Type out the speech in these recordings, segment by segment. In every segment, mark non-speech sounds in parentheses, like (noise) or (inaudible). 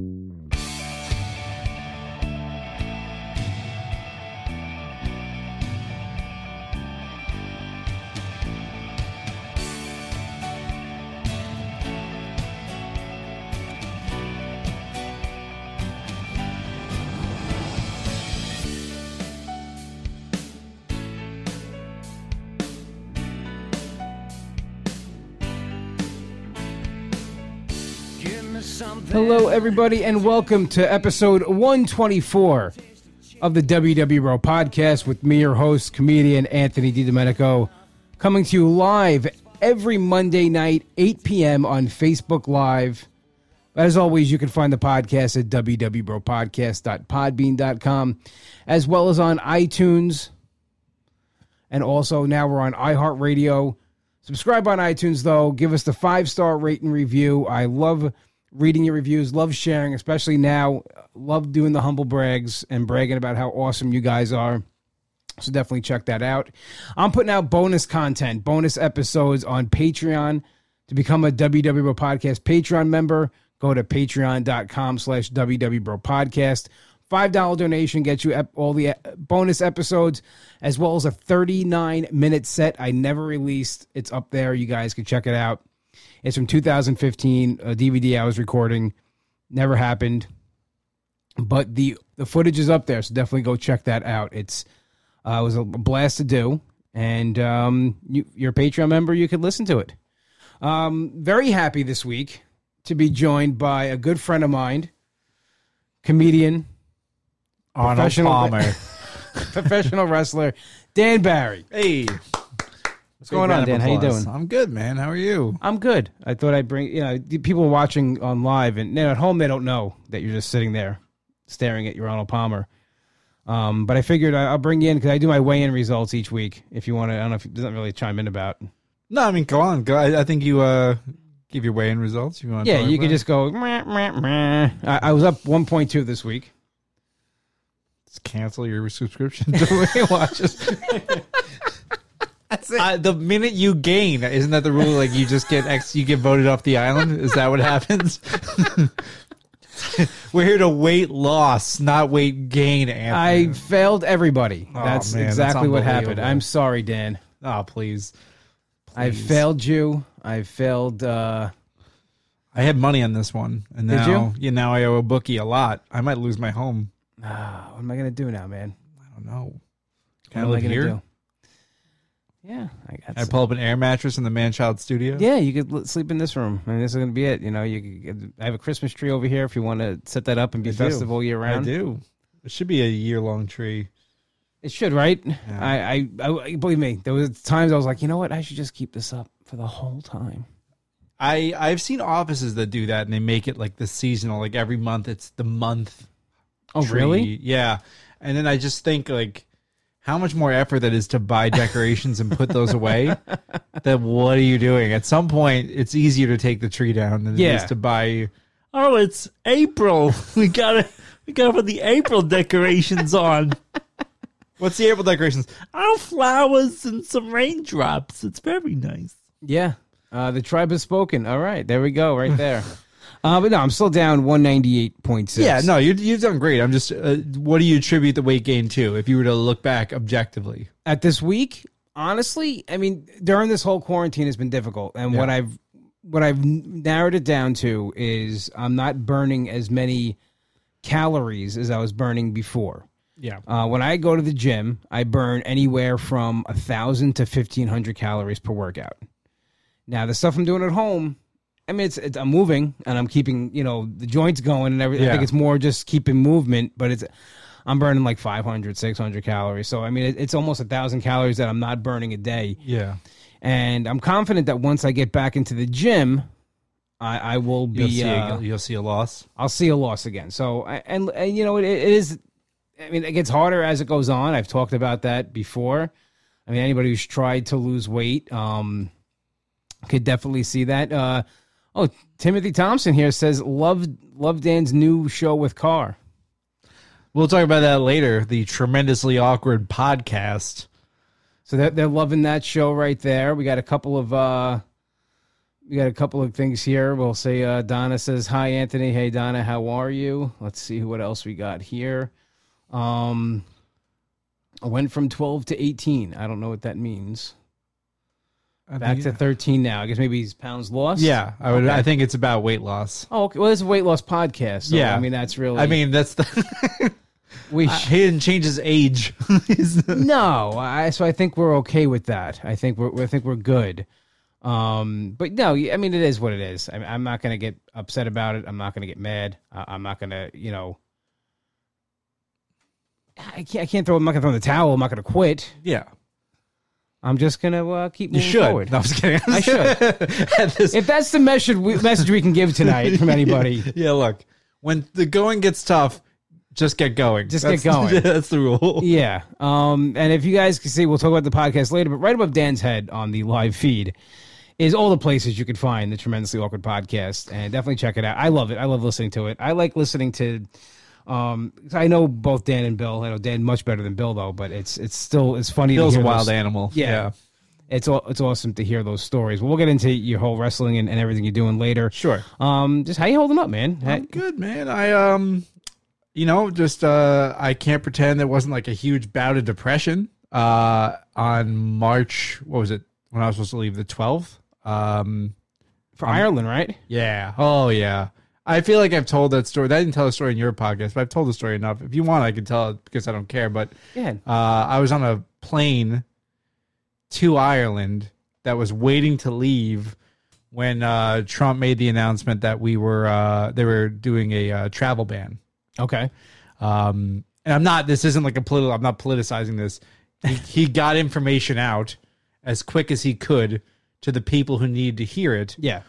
Mm-hmm. Hello, everybody, and welcome to episode 124 of the WW Bro podcast with me, your host, comedian Anthony DiDomenico, coming to you live every Monday night, 8 p.m. on Facebook Live. As always, you can find the podcast at www.bropodcast.podbean.com, as well as on iTunes. And also, now we're on iHeartRadio. Subscribe on iTunes, though. Give us the five star rate and review. I love reading your reviews, love sharing, especially now. Love doing the humble brags and bragging about how awesome you guys are. So definitely check that out. I'm putting out bonus content, bonus episodes on Patreon. To become a WW Podcast Patreon member, go to patreon.com slash WW Podcast. $5 donation gets you all the bonus episodes, as well as a 39 minute set I never released. It's up there. You guys can check it out. It's from 2015, a DVD I was recording. Never happened. But the the footage is up there, so definitely go check that out. It's uh, it was a blast to do, and um, you, you're a Patreon member, you can listen to it. Um, very happy this week to be joined by a good friend of mine, comedian, Arnold Professional- Palmer. (laughs) professional wrestler, Dan Barry. hey, What's going on, Dan? How you doing? I'm good, man. How are you? I'm good. I thought I'd bring you know people watching on live and you know, at home they don't know that you're just sitting there staring at your Arnold Palmer. Um, but I figured I- I'll bring you in because I do my weigh-in results each week. If you want to, I don't know if it doesn't really chime in about. No, I mean, go on. Go. I, I think you uh give your weigh-in results. You want? Yeah, you could just go. Meh, meh, meh. I, I was up 1.2 this week. just cancel your subscription (laughs) to Weight Watchers. (laughs) That's it. Uh, the minute you gain, isn't that the rule? Like you just get X, you get voted off the island. Is that what happens? (laughs) We're here to weight loss, not weight gain. I failed everybody. Oh, that's man, that's exactly what happened. I'm sorry, Dan. oh, please. I failed you. I failed. uh I had money on this one, and Did now yeah, now I owe a bookie a lot. I might lose my home. ah, What am I gonna do now, man? I don't know. What Can I am I gonna here? do? Yeah, I got. I some- pull up an air mattress in the manchild studio. Yeah, you could l- sleep in this room. I mean, this is going to be it. You know, you could, I have a Christmas tree over here if you want to set that up and be I festive all year round. I do. It should be a year long tree. It should, right? Yeah. I, I, I, believe me. There was times I was like, you know what? I should just keep this up for the whole time. I I've seen offices that do that and they make it like the seasonal. Like every month, it's the month. Oh, tree. really? Yeah. And then I just think like how much more effort that is to buy decorations and put those away. That what are you doing? At some point, it's easier to take the tree down than it Yeah. is to buy. Oh, it's April. (laughs) We gotta we gotta put the April decorations on. What's the April decorations? Oh, flowers and some raindrops. It's very nice. Yeah. Uh, the tribe has spoken. All right, there we go, right there. (laughs) uh, but no, I'm still down 198.6. Yeah, no, you you've done great. I'm just, uh, what do you attribute the weight gain to? If you were to look back objectively, at this week honestly i mean during this whole quarantine has been difficult and what i've what i've narrowed it down to is i'm not burning as many calories as i was burning before yeah, uh, when i go to the gym i burn anywhere from a thousand to 1500 calories per workout now the stuff i'm doing at home i mean it's, it's i'm moving and i'm keeping you know the joints going and everything i think it's more just keeping movement but it's I'm burning like 500, 600 calories. So, I mean, it, it's almost a thousand calories that I'm not burning a day. yeah. And I'm confident that once I get back into the gym, I, I will be, You'll see, uh, a, you'll see a loss. I'll see a loss again. So, and, and you know, it, it is, I mean, it gets harder as it goes on. I've talked about that before. I mean, anybody who's tried to lose weight, um, could definitely see that. Uh, oh, Timothy Thompson here says, love, love Dan's new show with Carr. We'll talk about that later. The tremendously awkward podcast. So they're, they're loving that show right there. We got a couple of uh, we got a couple of things here. We'll say uh, Donna says hi, Anthony. Hey Donna, how are you? Let's see what else we got here. Um, I went from twelve to eighteen. I don't know what that means. I Back think- to thirteen now. I guess maybe he's pounds lost. yeah, I would. Okay. I think it's about weight loss. Oh, okay. Well, it's a weight loss podcast. So, Yeah. I mean that's really. I mean, that's the. (laughs) we. I- (laughs) he didn't change his age. He's- (laughs) no, I so I think we're okay with that. I think we're I think we're good. Um, but no, I mean it is what it is. I I'm not gonna get upset about it. I'm not gonna get mad. I, I'm not gonna, you know. I can't. I can't throw. I'm not gonna throw in the towel. I'm not gonna quit. yeah, I'm just gonna uh, keep you moving should. forward. No, (laughs) I was kidding. I should. (laughs) If that's the message we, message we can give tonight from (laughs) anybody, yeah, look, when the going gets tough, just get going. Just get That's- going. That's the rule. Yeah. Um, and if you guys can see, we'll talk about the podcast later, but right above Dan's head on the live feed is all the places you can find the Tremendously Awkward podcast. And definitely check it out. I love it. I love listening to it. I like listening to. Um, I know both Dan and Bill. I know Dan much better than Bill though, but it's it's still it's funny. Bill's a wild those, animal. Yeah. It's all it's awesome to hear those stories. We'll get into your whole wrestling and, and everything you're doing later. Sure. Um, just how you holding up, man? How- I'm good, man. I um, you know, just uh, I can't pretend there wasn't like a huge bout of depression. Uh, on March, what was it when I was supposed to leave the twelfth? Um, for Ireland, right? yeah. Oh yeah. I feel like I've told that story. I didn't tell the story in your podcast, but I've told the story enough. If you want, I can tell it because I don't care. But Yeah. uh, I was on a plane to Ireland that was waiting to leave when uh, Trump made the announcement that we were uh, they were doing a uh, travel ban. Okay. Um, and I'm not. This isn't like a political. I'm not politicizing this. He, he got information out as quick as he could to the people who needed to hear it. Yeah.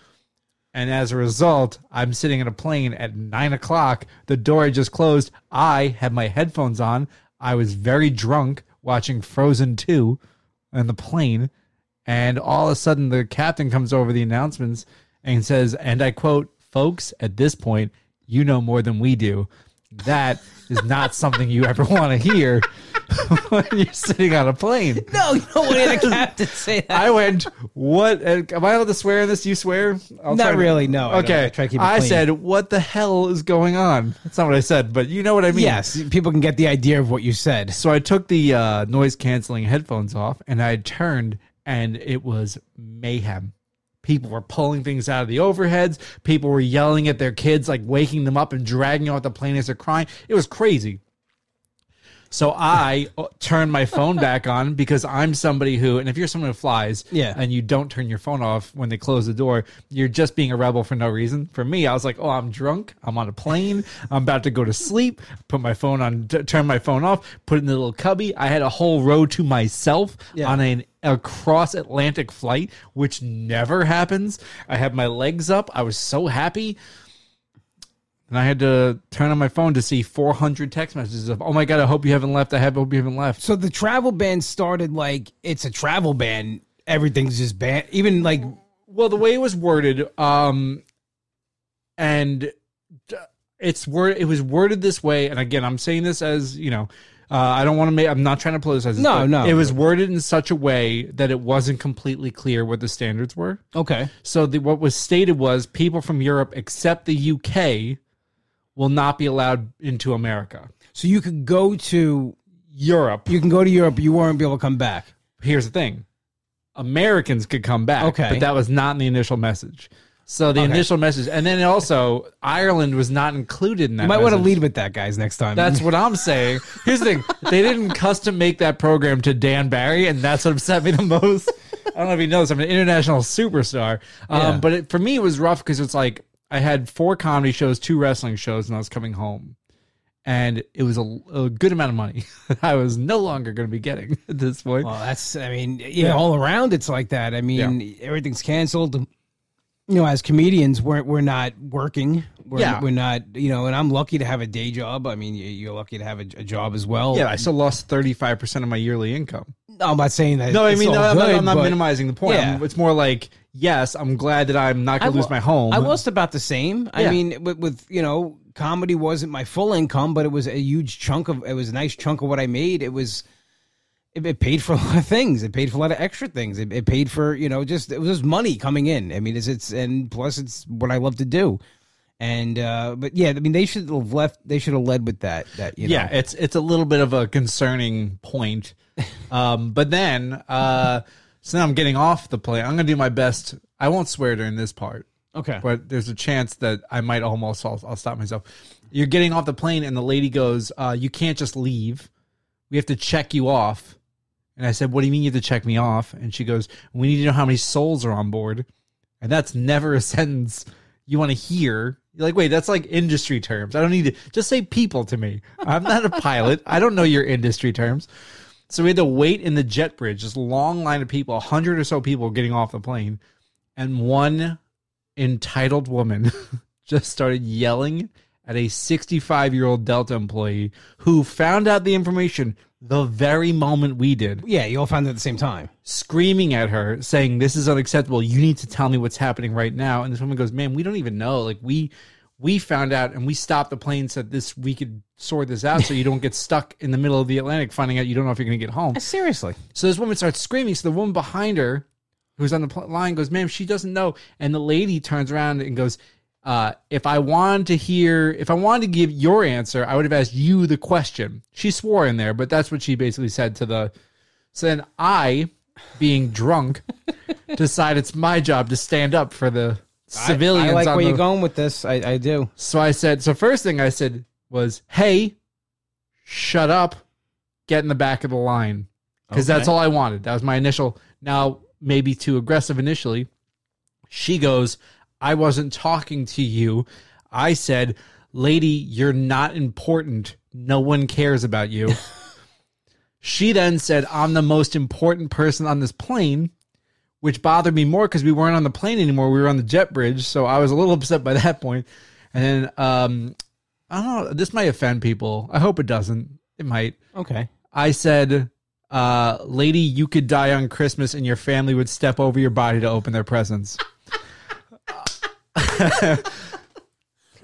And as a result, I'm sitting in a plane at nine o'clock. The door just closed. I had my headphones on. I was very drunk watching Frozen 2 on the plane. And all of a sudden, the captain comes over the announcements and says, and I quote, folks, at this point, you know more than we do. That is not something you ever want to hear (laughs) when you're sitting on a plane. No, you don't want the captain say that. I went, what? uh, Am I allowed to swear in this? You swear? I'll Not to- really, no, I don't. Okay. I try to keep it I clean. said, what the hell is going on? That's not what I said, but you know what I mean. Yes, people can get the idea of what you said. So I took the uh, noise canceling headphones off and I turned and it was mayhem. People were pulling things out of the overheads. People were yelling at their kids, like waking them up and dragging out the plane as they're crying. It was crazy. So I uh, turned my phone back on because I'm somebody who, and if you're someone who flies, Yeah. and you don't turn your phone off when they close the door, you're just being a rebel for no reason. For me, I was like, oh, I'm drunk. I'm on a plane. I'm about to go to sleep. Put my phone on, t- turn my phone off, put it in the little cubby. I had a whole row to myself Yeah. on an a cross Atlantic flight, which never happens. I had my legs up. I was so happy. And I had to turn on my phone to see 400 text messages of, "Oh my god, I hope you haven't left. I have hope you haven't left." So the travel ban started like it's a travel ban. Everything's just banned. Even like Well, the way it was worded, um, and it's word. It was worded this way, and again, I'm saying this as you know, uh, I don't want to make. I'm not trying to politicize. This, No, no. It was worded in such a way that it wasn't completely clear what the standards were. okay, So the, what was stated was people from Europe, except the UK, will not be allowed into America. so you could go to Europe. you can go to Europe. You won't be able to come back. here's the thing Americans could come back. Okay. But that was not in the initial message. So the Okay. initial message, and then also Ireland was not included in that. You might want to lead with that, guys, next time. That's what I'm saying. Here's the thing: they didn't custom make that program to Dan Barry, and that's what upset me the most. I don't know if you know this. I'm an international superstar, um, Yeah. but it, for me, it was rough because it's like I had four comedy shows, two wrestling shows, and I was coming home, and it was a, a good amount of money (laughs) I was no longer going to be getting (laughs) at this point. Well, that's. I mean, yeah, all around it's like that. I mean, everything's canceled. You know, as comedians, we're we're not working. We're, Yeah. we're not. You know, and I'm lucky to have a day job. I mean, you- you're lucky to have a, a job as well. yeah, I still lost 35 percent of my yearly income. No, I'm not saying that. No, I mean, no, I'm, not, I'm not minimizing the point. Yeah. It's more like, yes, I'm glad that I'm not going to lose my home. I lost about the same. I mean, with, with you know, comedy wasn't my full income, but it was a huge chunk of. It was a nice chunk of what I made. It was. It, it paid for a lot of things. It paid for a lot of extra things. It, it paid for you know just it was just money coming in. I mean, it's it's and plus it's what I love to do. And uh but yeah, I mean they should have left. They should have led with that. That you know. yeah, it's it's a little bit of a concerning point. (laughs) Um, but then, uh, so now I'm getting off the plane. I'm gonna do my best. I won't swear during this part, Okay. but there's a chance that I might almost. I'll, I'll stop myself. You're getting off the plane, and the lady goes, uh, "You can't just leave. We have to check you off." And I said, "What do you mean you have to check me off?" And she goes, "We need to know how many souls are on board." And that's never a (laughs) sentence you want to hear. You're like, wait, that's like industry terms. I don't need to just say people to me. I'm not a pilot. I don't know your industry terms. So we had to wait in the jet bridge, this long line of people, a hundred or so people getting off the plane, and one entitled woman (laughs) just started yelling at a 65 year old Delta employee who found out the information the very moment we did Yeah, you all found it at the same time. screaming at her saying this is unacceptable. You need to tell me what's happening right now. And this woman goes man we don't even know. Like we we found out and we stopped the plane said this we could sort this out so you don't get (laughs) stuck in the middle of the atlantic finding out you don't know if you're going to get home. Seriously. so this woman starts screaming. So the woman behind her who's on the pl- line goes ma'am she doesn't know. And the lady turns around and goes uh, if I wanted to hear, if I wanted to give your answer, I would have asked you the question. She swore in there, but that's what she basically said to the. So then I, being drunk, (laughs) decide it's my job to stand up for the civilians. I, like on where the, you're going with this. I, I do. So I said, so first thing I said was, hey, shut up, get in the back of the line. Because that's all I wanted. That was my initial, now maybe too aggressive initially. She goes, I wasn't talking to you. I said, lady, you're not important. No one cares about you. (laughs) she then said, I'm the most important person on this plane which bothered me more because we weren't on the plane anymore. We were on the jet bridge, so I was a little (laughs) upset by that point. And then um, I don't know. This might offend people. I hope it doesn't. It might. Okay. I said, uh, "Lady, you could die on Christmas, and your family would step over your body to open their presents." (laughs) (laughs)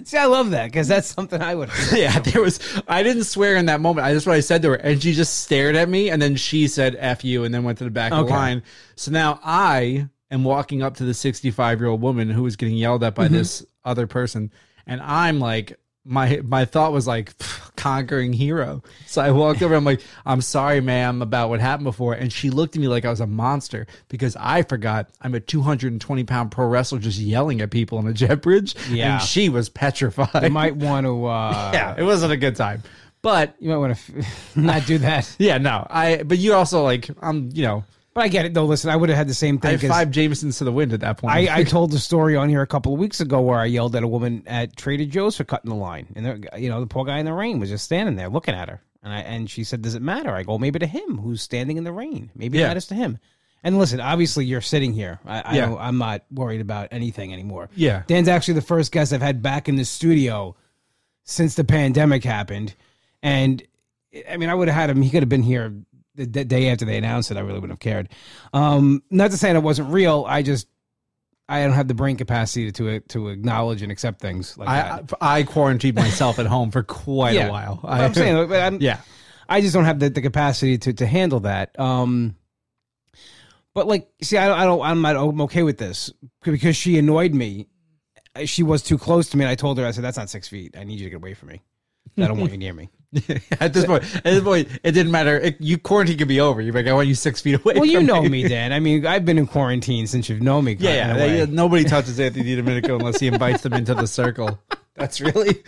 See, I love that because that's something I would. (laughs) yeah, there was. I didn't swear in that moment. I just what I said to her, and she just stared at me, and then she said "f you," and then went to the back of the Okay. line. So now I am walking up to the 65 year old woman who was getting yelled at by Mm-hmm. this other person, and I'm like, my my thought was like conquering hero. So I walked over. I'm like, I'm sorry, ma'am, about what happened before, and she looked at me like I was a monster because I forgot I'm a 220 pound pro wrestler just yelling at people on a jet bridge. Yeah. and she was petrified. You might want to. (laughs) Uh, yeah, it wasn't a good time. But You might want to f- (laughs) not do that. (laughs) yeah, no, I. But you also like, I'm, you know, But I get it though. Listen, I would have had the same I thing. had 'cause five Jamesons to the wind at that point. I, I (laughs) told the story on here a couple of weeks ago where I yelled at a woman at Trader Joe's for cutting the line, and there- you know the poor guy in the rain was just standing there looking at her, and I and she said, "Does it matter?" I go, "Maybe to him who's standing in the rain. Maybe it Yeah. matters to him." And listen, obviously you're sitting here. I, I Yeah. don't, I'm not worried about anything anymore. Yeah. Dan's actually the first guest I've had back in the studio since the pandemic happened, and I mean I would have had him. He could have been here the, day after they announced it. I really wouldn't have cared. Um, not to say it wasn't real. I just I don't have the brain capacity to to acknowledge and accept things like I, that. I I quarantined myself at home for quite yeah. a while. I, I'm saying, (laughs) I'm, yeah, I just don't have the, the capacity to to handle that. Um, but like, see, I don't, I don't, I'm not, I'm okay with this because she annoyed me. She was too close to me, and I told her, I said, "That's not six feet. I need you to get away from me. I don't want you near me." (laughs) (laughs) at this point, at this point, it didn't matter. It, you quarantine could be over. You're like, I want you six feet away. Well, you know me, Dan. I mean, I've been in quarantine since you've known me. Yeah, a yeah. nobody touches Anthony Domenico unless he invites them into the circle. (laughs) That's really.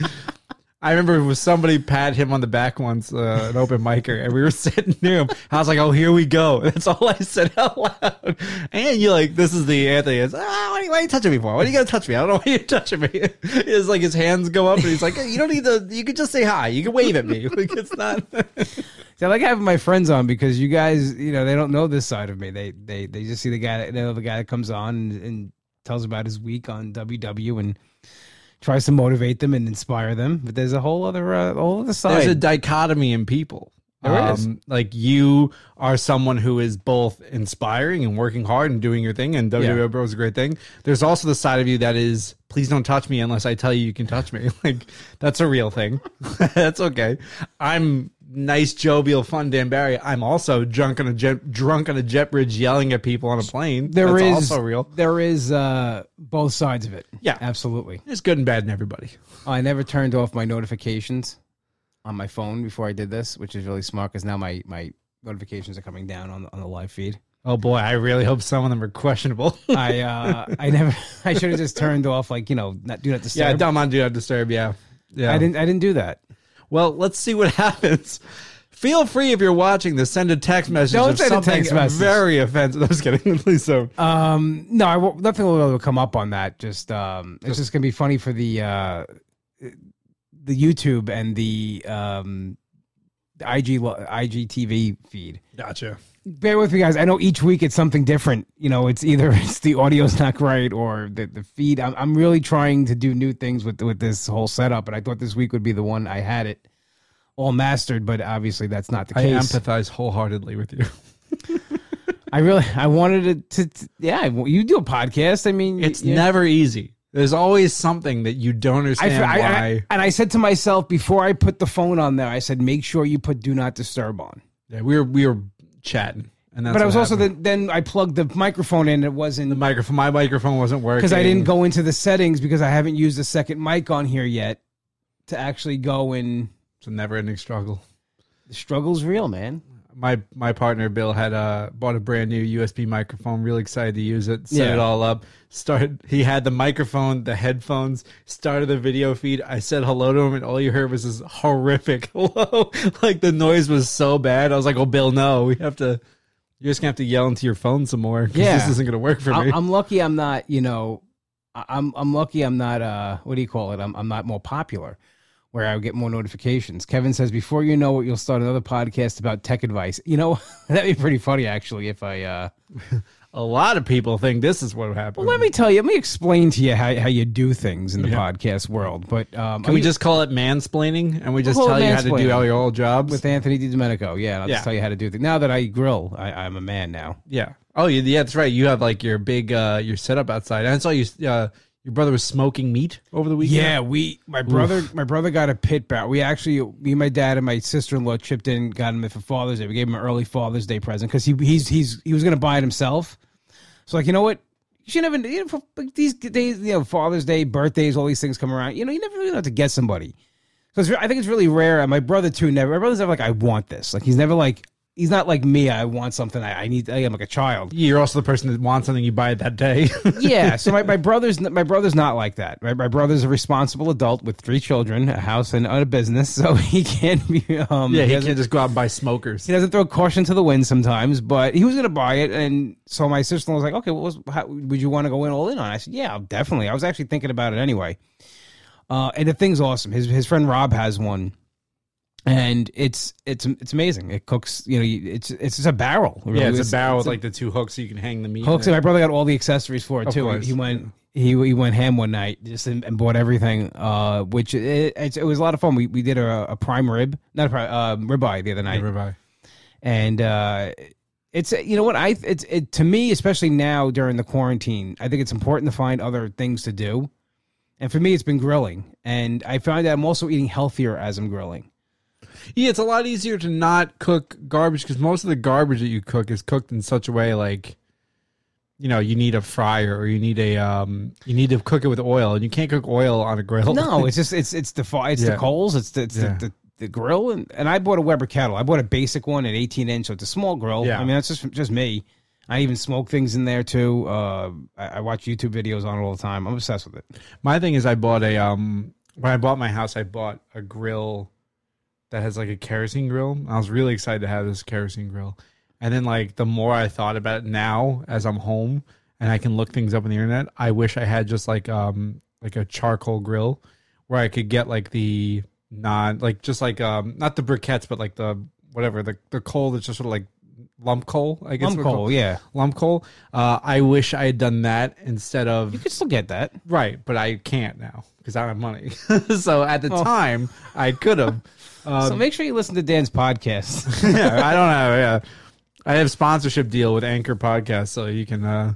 I remember it was somebody pat him on the back once, uh, an open micer, and we were (laughs) sitting near him. I was like, "Oh, here we go." (laughs) That's all I said out loud. And you're like, "This is the Anthony." It's, ah, why, why are you touching me for? Why are you gonna touch me? I don't know why you're touching me. (laughs) It's like his hands go up, and he's like, "You don't need to. You can just say hi. You can wave at me. Like it's not." See, I like having my friends on because you guys, you know, they don't know this side of me. They they they just see the guy, that, they know the guy that comes on and, and tells about his week on WW and tries to motivate them and inspire them. But there's a whole other uh, whole other side. There's a dichotomy in people. Um, There is. Like you are someone who is both inspiring and working hard and doing your thing, and WWE Yeah. Bro is a great thing. There's also the side of you that is, please don't touch me unless I tell you you can touch me. (laughs) Like that's a real thing. (laughs) that's okay. I'm nice, jovial, fun Dan Barry, I'm also drunk on a jet, drunk on a jet bridge, yelling at people on a plane. There is That's also real. There is uh, both sides of it. Yeah. absolutely. There's good and bad in everybody. I never turned off my notifications on my phone before I did this, which is really smart because now my my notifications are coming down on the, on the live feed. Oh boy, I really hope some of them are questionable. (laughs) I uh, I never (laughs) I should have just turned off like you know not do not disturb. yeah, don't mind do not disturb. Yeah, yeah. I didn't I didn't do that. Well, let's see what (laughs) happens. Feel free if you're watching this, send a text message Don't of send a something text message. very offensive. (laughs) I'm just kidding. (laughs) Please don't. Um, no, I won't, nothing will come up on that. Just um, it's just gonna be funny for the uh, the YouTube and the um, IG IGTV feed. Gotcha. Bear with me, guys. I know each week it's something different. You know, it's either (laughs) it's the audio's not right or the the feed. I'm I'm really trying to do new things with with this whole setup, and I thought this week would be the one I had it all mastered, but obviously that's not the case. I empathize wholeheartedly with you. (laughs) I really I wanted to, to, to yeah. You do a podcast. I mean, It's yeah. never easy. There's always something that you don't I, understand I- I- why. and I said to myself before I put the phone on there, I said, make sure you put do not disturb on. yeah, we were we were chatting, and that's but I what was also happened. then, then I plugged the microphone in. It wasn't the microphone. My microphone wasn't working because I didn't go into the settings because I haven't used a second mic on here yet to actually go and It's a never-ending struggle. the struggle's real, man. My my partner Bill had uh bought a brand new USB microphone. Really excited to use it. Set Yeah. it all up. Started. He had the microphone, the headphones. Started the video feed. I said hello to him, and all you heard was this horrific (laughs) hello. like the noise was so bad. I was like, "Oh, Bill, no, we have to." You're just gonna have to yell into your phone some more. Yeah. this isn't gonna work for me. I'm, I'm lucky I'm not, you know, I'm I'm lucky I'm not uh what do you call it? I'm I'm not more popular where I would get more notifications. Kevin says before you know it, you'll start another podcast about tech advice. You know, (laughs) that'd be pretty funny actually if I uh (laughs) a lot of people think this is what happened. well, let me tell you, let me explain to you how, how you do things in the Yeah. podcast world. But um Can we just call it mansplaining and we just We'll tell you how to do all your old jobs? with Anthony DiDomenico, yeah, I'll Yeah. just tell you how to do things. Now that I grill, I, I'm a man now. Yeah. Oh, yeah, yeah, that's right. You have like your big uh your setup outside. And I saw you uh your brother was smoking meat over the weekend. Yeah, we my brother my brother got a pit bout. We actually me and my dad and my sister in law chipped in, got him it for Father's Day. We gave him an early Father's Day present because he he's he's he was gonna buy it himself. So like you know what. You should never, you know, for these days, you know, Father's Day, birthdays, all these things come around. You know, you never really know what to get somebody. Because I think it's really rare. And my brother too. Never. My brother's never like, I want this. Like he's never like, he's not like me. I want something. I, I need. I am like a child. You're also the person that wants something you buy it that day. (laughs) yeah. So my, my brother's my brother's not like that. Right. My brother's a responsible adult with three children, a house, and a business. (laughs) So he can't be. Um, yeah, he doesn't- can't just go out and buy smokers. he doesn't throw caution to the wind sometimes, but he was going to buy it, and so my sister was like, "Okay, what was how, would you want to go in all in on?" I said, "Yeah, definitely." I was actually thinking about it anyway. Uh, and the thing's awesome. His his friend Rob has one, and it's it's it's amazing. It cooks, you know, you- it's it's just a barrel. really. Yeah, it's a barrel with a- like the two hooks so you can hang the meat. hooks. And my brother got all the accessories for it too. course, He went. He, he went ham one night just and, and bought everything, uh, which it, it's, it was a lot of fun. We we did a, a prime rib, not a prime, uh, ribeye the other night Ribeye. and uh it's you know what i it's it to me especially now during the quarantine i think it's important to find other things to do and for me it's been grilling and i find that i'm also eating healthier as i'm grilling Yeah, it's a lot easier to not cook garbage because most of the garbage that you cook is cooked in such a way like, you know, you need a fryer or you need a um, you need to cook it with oil, and you can't cook oil on a grill. no (laughs) it's just it's it's the fi- it's Yeah. the coals it's the it's Yeah. the, the the grill and, and i bought a weber kettle i bought a basic one an 18 inch so it's a small grill Yeah. i mean that's just just me i even smoke things in there too uh I, I watch youtube videos on it all the time i'm obsessed with it My thing is, I bought a um when I bought my house, I bought a grill that has like a kerosene grill. I was really excited to have this kerosene grill, and then like the more I thought about it now, as I'm home and I can look things up on the internet, I wish I had just like um like a charcoal grill where I could get like the non like just like um not the briquettes, but like the whatever the the coal that's just sort of like lump coal. I guess lump coal yeah lump coal. Uh, I wish I had done that instead of you could still get that Right, but I can't now because I don't have money. (laughs) so at the Oh. time, I could have. Uh, so make sure you listen to dan's podcast (laughs) yeah, I don't have. Yeah, I have sponsorship deal with Anchor Podcast, so you can uh,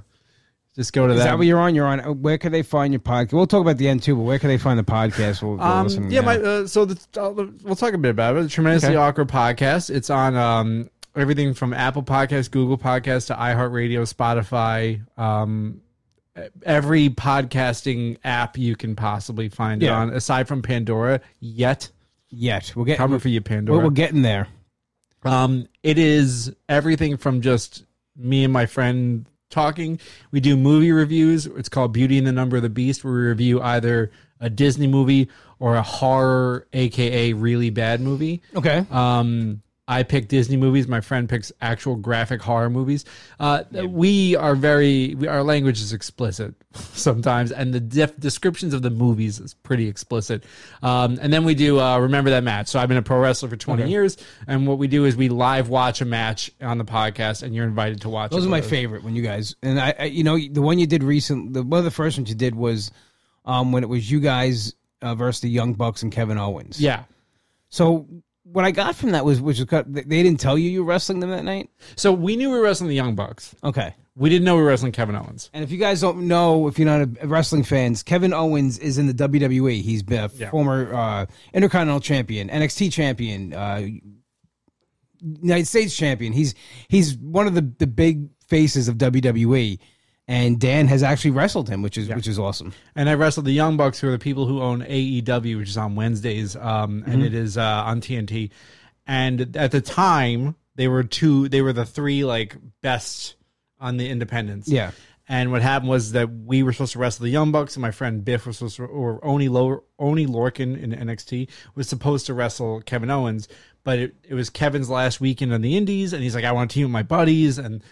Just go to Is them. that what you're on? You're on. uh, Where can they find your podcast? We'll talk about the end too, but where can they find the podcast? We'll, we'll Um, listen yeah, my uh, so the, uh, we'll talk a bit about it. The tremendously Okay. awkward podcast. It's on um, everything from Apple Podcasts, Google Podcasts to iHeartRadio, Spotify, um, every podcasting app you can possibly find it on, aside from Pandora. Yet, yet we'll get cover for you, Pandora. we're, we're getting there. Um, it is everything from just me and my friend talking. We do movie reviews. It's called Beauty and the Number of the Beast, where we review either a Disney movie or a horror, aka really bad movie. Okay. Um, I pick Disney movies. My friend picks actual graphic horror movies. Uh, We are very, we, our language is explicit (laughs) sometimes, and the def- descriptions of the movies is pretty explicit. Um, and then we do uh, remember that match. So I've been a pro wrestler for twenty Okay. years, and what we do is we live watch a match on the podcast, and you're invited to watch. Those are my us. favorite when you guys and I, I you know, the one you did recent. The one of the first ones you did was um when it was you guys uh, versus the Young Bucks and Kevin Owens. Yeah. So what I got from that was which was cut- they didn't tell you you were wrestling them that night. So we knew we were wrestling the Young Bucks. Okay. We didn't know we were wrestling Kevin Owens. And if you guys don't know, if you're not a wrestling fans, Kevin Owens is in the WWE. He's been a Yeah. former uh, Intercontinental Champion, NXT Champion, uh, United States Champion. He's he's one of the, the big faces of WWE, and Dan has actually wrestled him, which is which is awesome. And I wrestled the Young Bucks, who are the people who own AEW, which is on Wednesdays, um, and it is uh, on TNT. And at the time, they were two. They were the three like best on the independents. Yeah. And what happened was that we were supposed to wrestle the Young Bucks, and my friend Biff was supposed to, or Oni Lo, Oney Lorcan in NXT was supposed to wrestle Kevin Owens, but it, it was Kevin's last weekend on the Indies, and he's like, I want to team with my buddies, and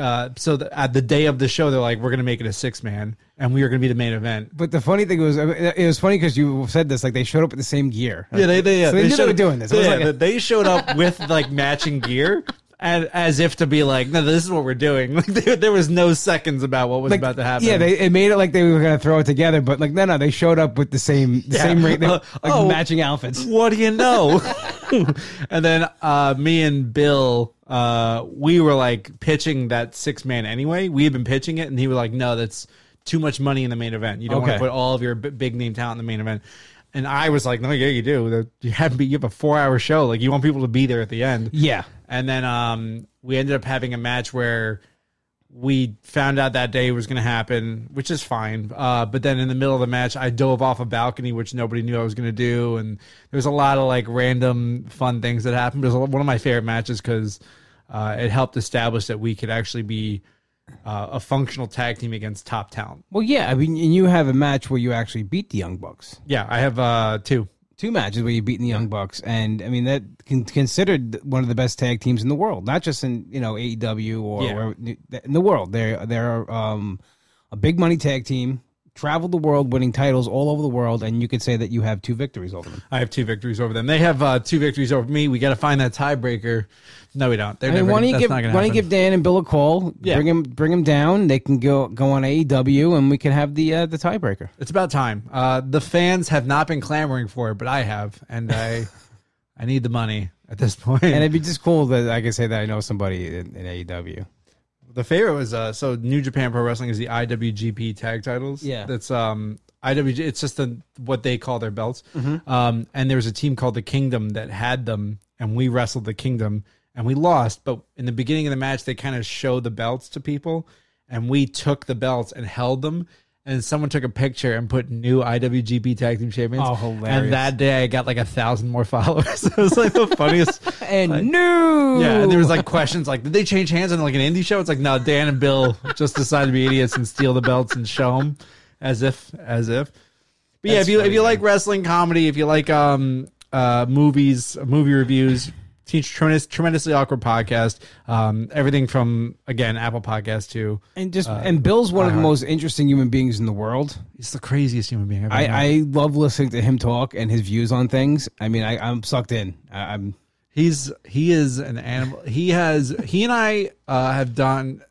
uh, so the, at the day of the show, they're like, we're gonna make it a six man, and we are gonna be the main event. But the funny thing was, it was funny because you said this like they showed up with the same gear. Yeah, they they, So they knew they showed- were doing this. It was Yeah, like a- they showed up with like matching gear. And as if to be like, no, this is what we're doing. (laughs) Like there, there was no seconds about what was Like, about to happen. Yeah, they it made it like they were gonna throw it together, but like no, no, they showed up with the same the Yeah. same rate, Uh, like oh. matching outfits. what do you know? (laughs) and then uh, me and Bill, uh, we were like pitching that six man anyway. We had been pitching it, and he was like, "No, that's too much money in the main event. You don't want to put all of your b- big name talent in the main event." And I was like, "No, yeah, you do. You have you have a four hour show. Like you want people to be there at the end." Yeah, And then um, we ended up having a match where we found out that day was going to happen, which is fine. Uh, but then in the middle of the match, I dove off a balcony, which nobody knew I was going to do. And there was a lot of like random fun things that happened. It was one of my favorite matches because uh, it helped establish that we could actually be uh, a functional tag team against top talent. well, yeah. I mean, and you have a match where you actually beat the Young Bucks. Yeah, I have uh, two. Two matches where you beat the Young Bucks, and I mean that con- considered one of the best tag teams in the world, not just in you know AEW or Yeah. where, in the world. They're they're um, a big money tag team, traveled the world, winning titles all over the world, and you could say that you have two victories over them. I have two victories over them. They have uh, two victories over me. We got to find that tiebreaker. No, we don't. They're I mean, never, why don't you give why gonna don't you give Dan and Bill a call? Yeah. Bring him bring him down. They can go go on AEW, and we can have the uh, the tiebreaker. It's about time. Uh, the fans have not been clamoring for it, but I have, and I, (laughs) I need the money at this point. And it'd be just cool that I could say that I know somebody in, in AEW. The favorite was uh, so New Japan Pro Wrestling is the IWGP tag titles. Yeah. that's um IWG. It's just the what they call their belts. Mm-hmm. Um, and there was a team called the Kingdom that had them, and we wrestled the Kingdom, and we lost. But in the beginning of the match, they kind of showed the belts to people, and we took the belts and held them. And someone took a picture and put new IWGP Tag Team Champions. Oh, hilarious. And that day, I got like a thousand more (laughs) followers. it was like the (laughs) funniest. And Like- new, Yeah, and there was like questions like, did they change hands on like an indie show? It's like, no, Dan and Bill just decided to be idiots and steal the belts and show them as if, as if. But yeah, That's if you if funny, you like wrestling comedy, if you like um uh movies, movie reviews, teach tremendous, tremendously awkward podcast. Um, everything from again Apple Podcast to and just and Bill's one of the most interesting human beings in the world. he's the craziest human being I've ever met. I, I love listening to him talk and his views on things. I mean, I, I'm sucked in. I, I'm He's he is an animal. He has he and I uh, have done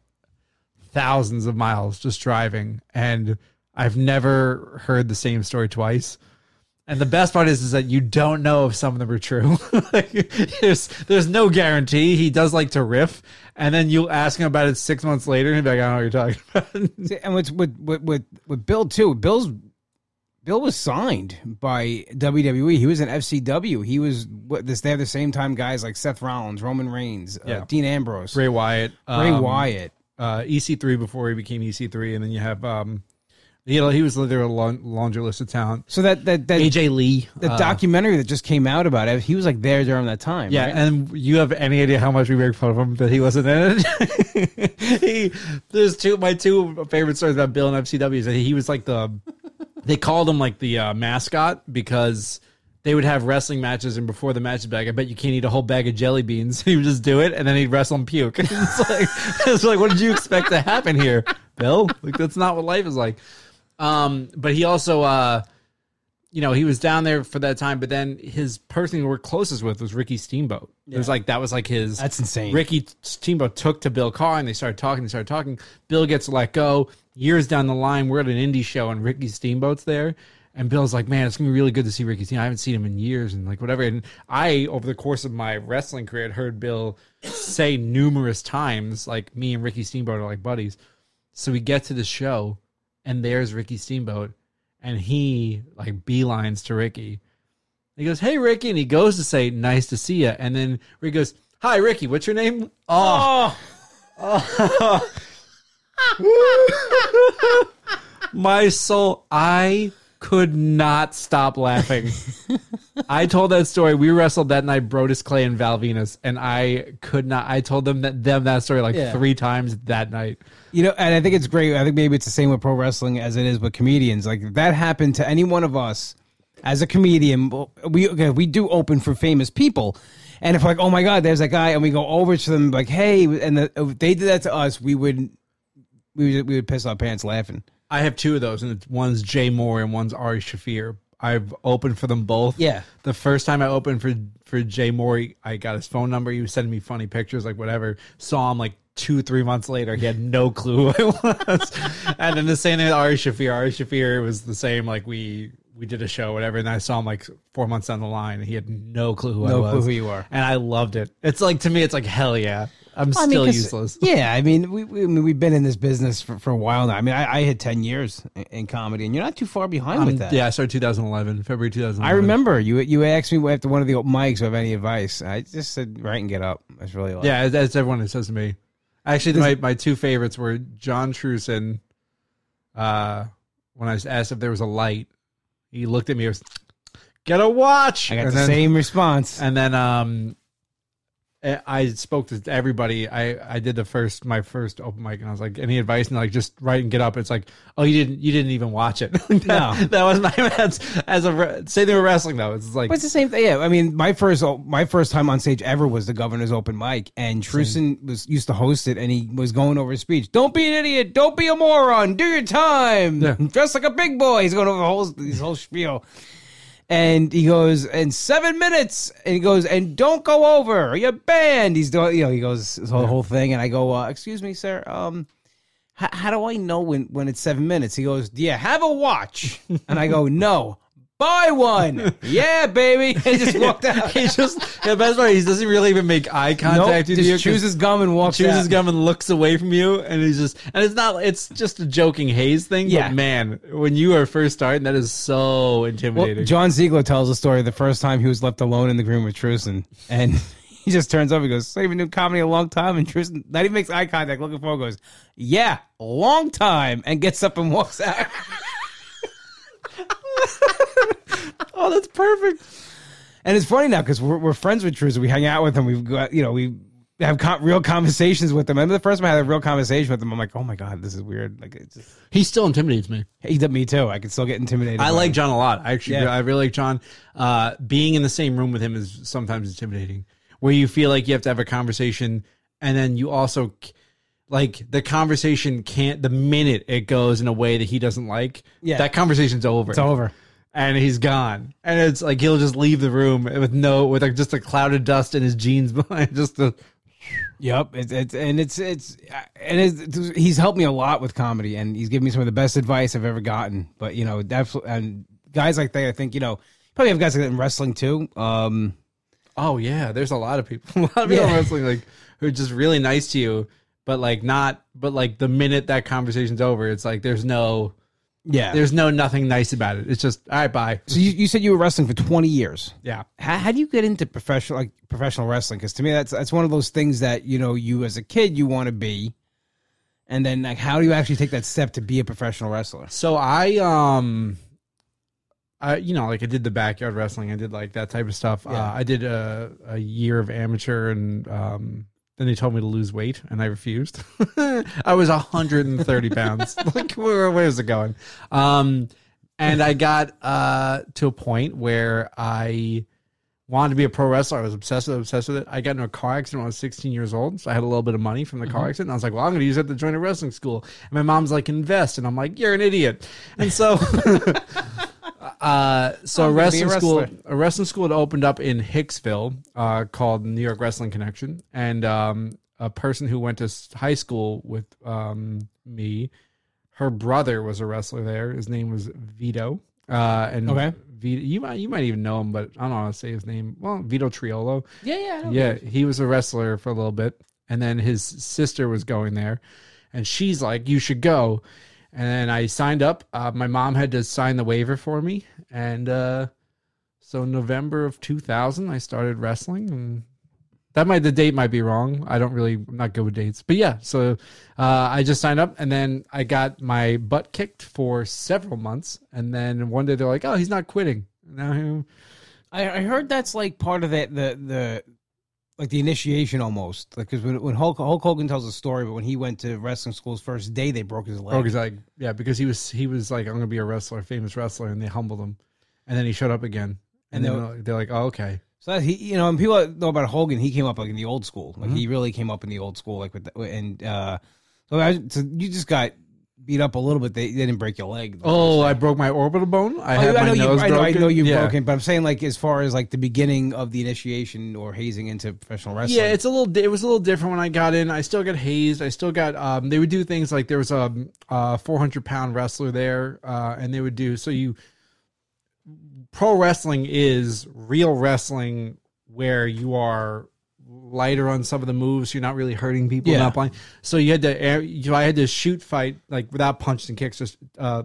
thousands of miles just driving, and I've never heard the same story twice. And the best part is, is that you don't know if some of them are true. (laughs) like, there's there's no guarantee. He does like to riff, and then you ask him about it six months later, and he'll be like, "I don't know what you're talking about." (laughs) See, and with with with with, Bill too. Bill's Bill was signed by WWE. He was in FCW. He was what this. They have the same time guys like Seth Rollins, Roman Reigns, uh, Dean Ambrose, Bray Wyatt, Bray um, Wyatt. uh, EC3 before he became EC3, and then you have um, you know, he was literally a long, laundry list of talent. So that that that AJ Lee, the uh, documentary that just came out about it, he was like there during that time. Yeah, right? and you have any idea how much we make fun of him that he wasn't in it? (laughs) he, there's two my two favorite stories about Bill and FCW is that he was like the they called him like the uh, mascot because they would have wrestling matches and before the match he'd like, I bet you can't eat a whole bag of jelly beans. (laughs) He would just do it and then he'd wrestle and puke. (laughs) it's like it's like what did you expect to happen here, Bill? Like that's not what life is like. Um, but he also uh you know, he was down there for that time, but then his person he worked closest with was Ricky Steamboat. It was like that was like his That's insane. Ricky Steamboat took to Bill Carr and they started talking, they started talking. Bill gets let go. Years down the line, we're at an indie show and Ricky Steamboat's there. And Bill's like, man, it's gonna be really good to see Ricky Steamboat. I haven't seen him in years and like whatever. And I, over the course of my wrestling career, had heard Bill say numerous times, like me and Ricky Steamboat are like buddies. So we get to the show and there's Ricky Steamboat and he like beelines to Ricky. He goes, "Hey, Ricky," and he goes to say, "Nice to see you." And then Ricky goes, "Hi, Ricky. What's your name?" Oh, oh. (laughs) my soul! I could not stop laughing. I told that story. We wrestled that night, Brodus Clay and Val Venis, and I could not. I told them that them that story like Yeah. three times that night. You know, and I think it's great. I think maybe it's the same with pro wrestling as it is with comedians. Like that happened to any one of us as a comedian. We okay, we do open for famous people, and if like, oh my god, there's that guy, and we go over to them like, hey, and the, if they did that to us, we would we would, we would piss our pants laughing. I have two of those, and it's, one's Jay Mohr and one's Ari Shaffir. I've opened for them both. Yeah. The first time I opened for for Jay Mohr, I got his phone number. He was sending me funny pictures, like whatever. Saw him like two, three months later. He had no clue who I was. (laughs) and then the same thing with Ari Shaffir. Ari Shaffir was the same. Like we we did a show, whatever, and I saw him like four months down the line, and he had no clue who I was. No clue who you are. And I loved it. It's like to me, it's like hell yeah. I'm I mean, useless. (laughs) Yeah, I mean, we, we I mean, we've been in this business for, for a while now. I mean, I, I had ten years in, in comedy, and you're not too far behind Um, with that. yeah, I started 2011, February 2011. I remember you you asked me after one of the open mics if I have any advice. I just said write and get up. That's really all. Yeah, that's everyone that says to me. Actually, my, my two favorites were John Truson. Uh, when I was asked if there was a light, he looked at me. Was, Get a watch. I got and the then, same response. (laughs) And then um, I I spoke to everybody. I I did the first my first open mic, and I was like, any advice? And like, just write and get up. It's like, oh, you didn't you didn't even watch it. (laughs) that, No. that was my (laughs) as as a say they were wrestling though. It's like But it's the same thing. Yeah, I mean, my first oh, my first time on stage ever was the governor's open mic, and Truson was used to host it, and he was going over his speech. Don't be an idiot. Don't be a moron. Do your time. Yeah. Dress like a big boy. He's going over the whole his whole spiel. And he goes, in seven minutes. And he goes, and don't go over. You're banned. He's doing, you know, he goes his whole, whole thing. And I go, uh, excuse me, sir. Um, how, how do I know when, when it's seven minutes? He goes, do you have a watch? (laughs) And I go, no. Buy one. (laughs) yeah, baby. And he just walked out. he just the best part. He doesn't really even make eye Nope, contact with just you. chooses gum and walks his gum and looks away from you, and he's just and it's not it's just a joking haze thing. Yeah. but man, when you are first starting, that is so Well, intimidating. John Ziegler tells a story the first time he was left alone in the room with Truson, and (laughs) he just turns up. He goes, "So you've been doing comedy a long time?" And Truson not even makes eye contact, looking forward, goes, "Yeah, long time," and gets up and walks out. (laughs) (laughs) oh, that's perfect. And it's funny now because we're, we're friends with Truson. We hang out with him. We've got you know we have con- real conversations with him. I remember the first time I had a real conversation with him. I'm like, "Oh my god, this is weird." Like it's just, He still intimidates me. he did me too. I can still get intimidated. I by like him. John a lot. I actually, Yeah. I really like John. Uh, being in the same room with him is sometimes intimidating, where you feel like you have to have a conversation, and then you also like the conversation can't. The minute it goes in a way that he doesn't like, Yeah. that conversation's over. It's over. and he's gone. And it's like he'll just leave the room with no, with like just a cloud of dust in his jeans (laughs) behind. Just the Yep, it's it's and it's it's and it's, he's helped me a lot with comedy, and he's given me some of the best advice I've ever gotten. But you know, definitely, and guys like that, I think you know, Probably have guys like that in wrestling too. Um, Oh yeah, there's a lot of people. (laughs) A lot of people Yeah. in wrestling like who are just really nice to you, but like not. But like the minute that conversation's over, it's like there's no, yeah. there's no nothing nice about it. It's just all right, bye. so you, you said you were wrestling for 20 years. Yeah. How, how do you get into professional like professional wrestling? Because to me, that's that's one of those things that you know you as a kid you want to be, and then like how do you actually take that step to be a professional wrestler? So I um I you know like I did the backyard wrestling. I did like that type of stuff. Yeah. Uh, I did a a year of amateur and um then they told me to lose weight and I refused. (laughs) I was 130 pounds. (laughs) like where where is it going? Um and I got uh to a point where I wanted to be a pro wrestler. I was obsessed with obsessed with it. I got into a car accident when I was 16 years old. So I had a little bit of money from the car accident. And I was like, well, I'm going to use it to join a wrestling school. And my mom's like, invest. And I'm like, you're an idiot. And so, (laughs) uh, so a I'm gonna a wrestling school, a wrestling school had opened up in Hicksville, uh, called New York Wrestling Connection. And, um, a person who went to high school with, um, me, her brother was a wrestler there. His name was Vito. Uh, and Okay. Vito, you might you might even know him, but I don't know how to say his name. Well, Vito Triolo. Yeah, yeah, Yeah, he was a wrestler for a little bit, and then his sister was going there, and she's like, "You should go." And then I signed up. Uh, my mom had to sign the waiver for me, and uh, so November of 2000, I started wrestling, and that might the date might be wrong. I don't really I'm not good with dates, but yeah. So uh, I just signed up, and then I got my butt kicked for several months, and then one day they're like, "Oh, he's not quitting." Now I, I heard that's like part of that the the like the initiation almost like because when, when Hulk, Hulk Hogan tells a story, but when he went to wrestling school's first day, they broke his leg. Broke his leg. Yeah, because he was he was like, I'm gonna be a wrestler, famous wrestler, and they humbled him, and then he showed up again, and, And then they- they're, they're like, oh, okay, So that he, you know, and people know about Hogan. He came up like in the old school. Like he really came up in the old school. Like with the, and uh, so, I, so you just got beat up a little bit. They, they didn't break your leg. oh, I broke my orbital bone. I Oh, had I my know you. nose I know, I know you've yeah. broken, but I'm saying like as far as like the beginning of the initiation or hazing into professional wrestling. Yeah, it's a little. It was a little different when I got in. I still got hazed. I still got. Um, they would do things like there was a, a 400 pound wrestler there, uh, and they would do so. You pro wrestling is real wrestling where you are lighter on some of the moves. You're not really hurting people. Yeah. Not playing. So you had to. air- You know, I had to shoot fight like without punches and kicks. Just. Uh,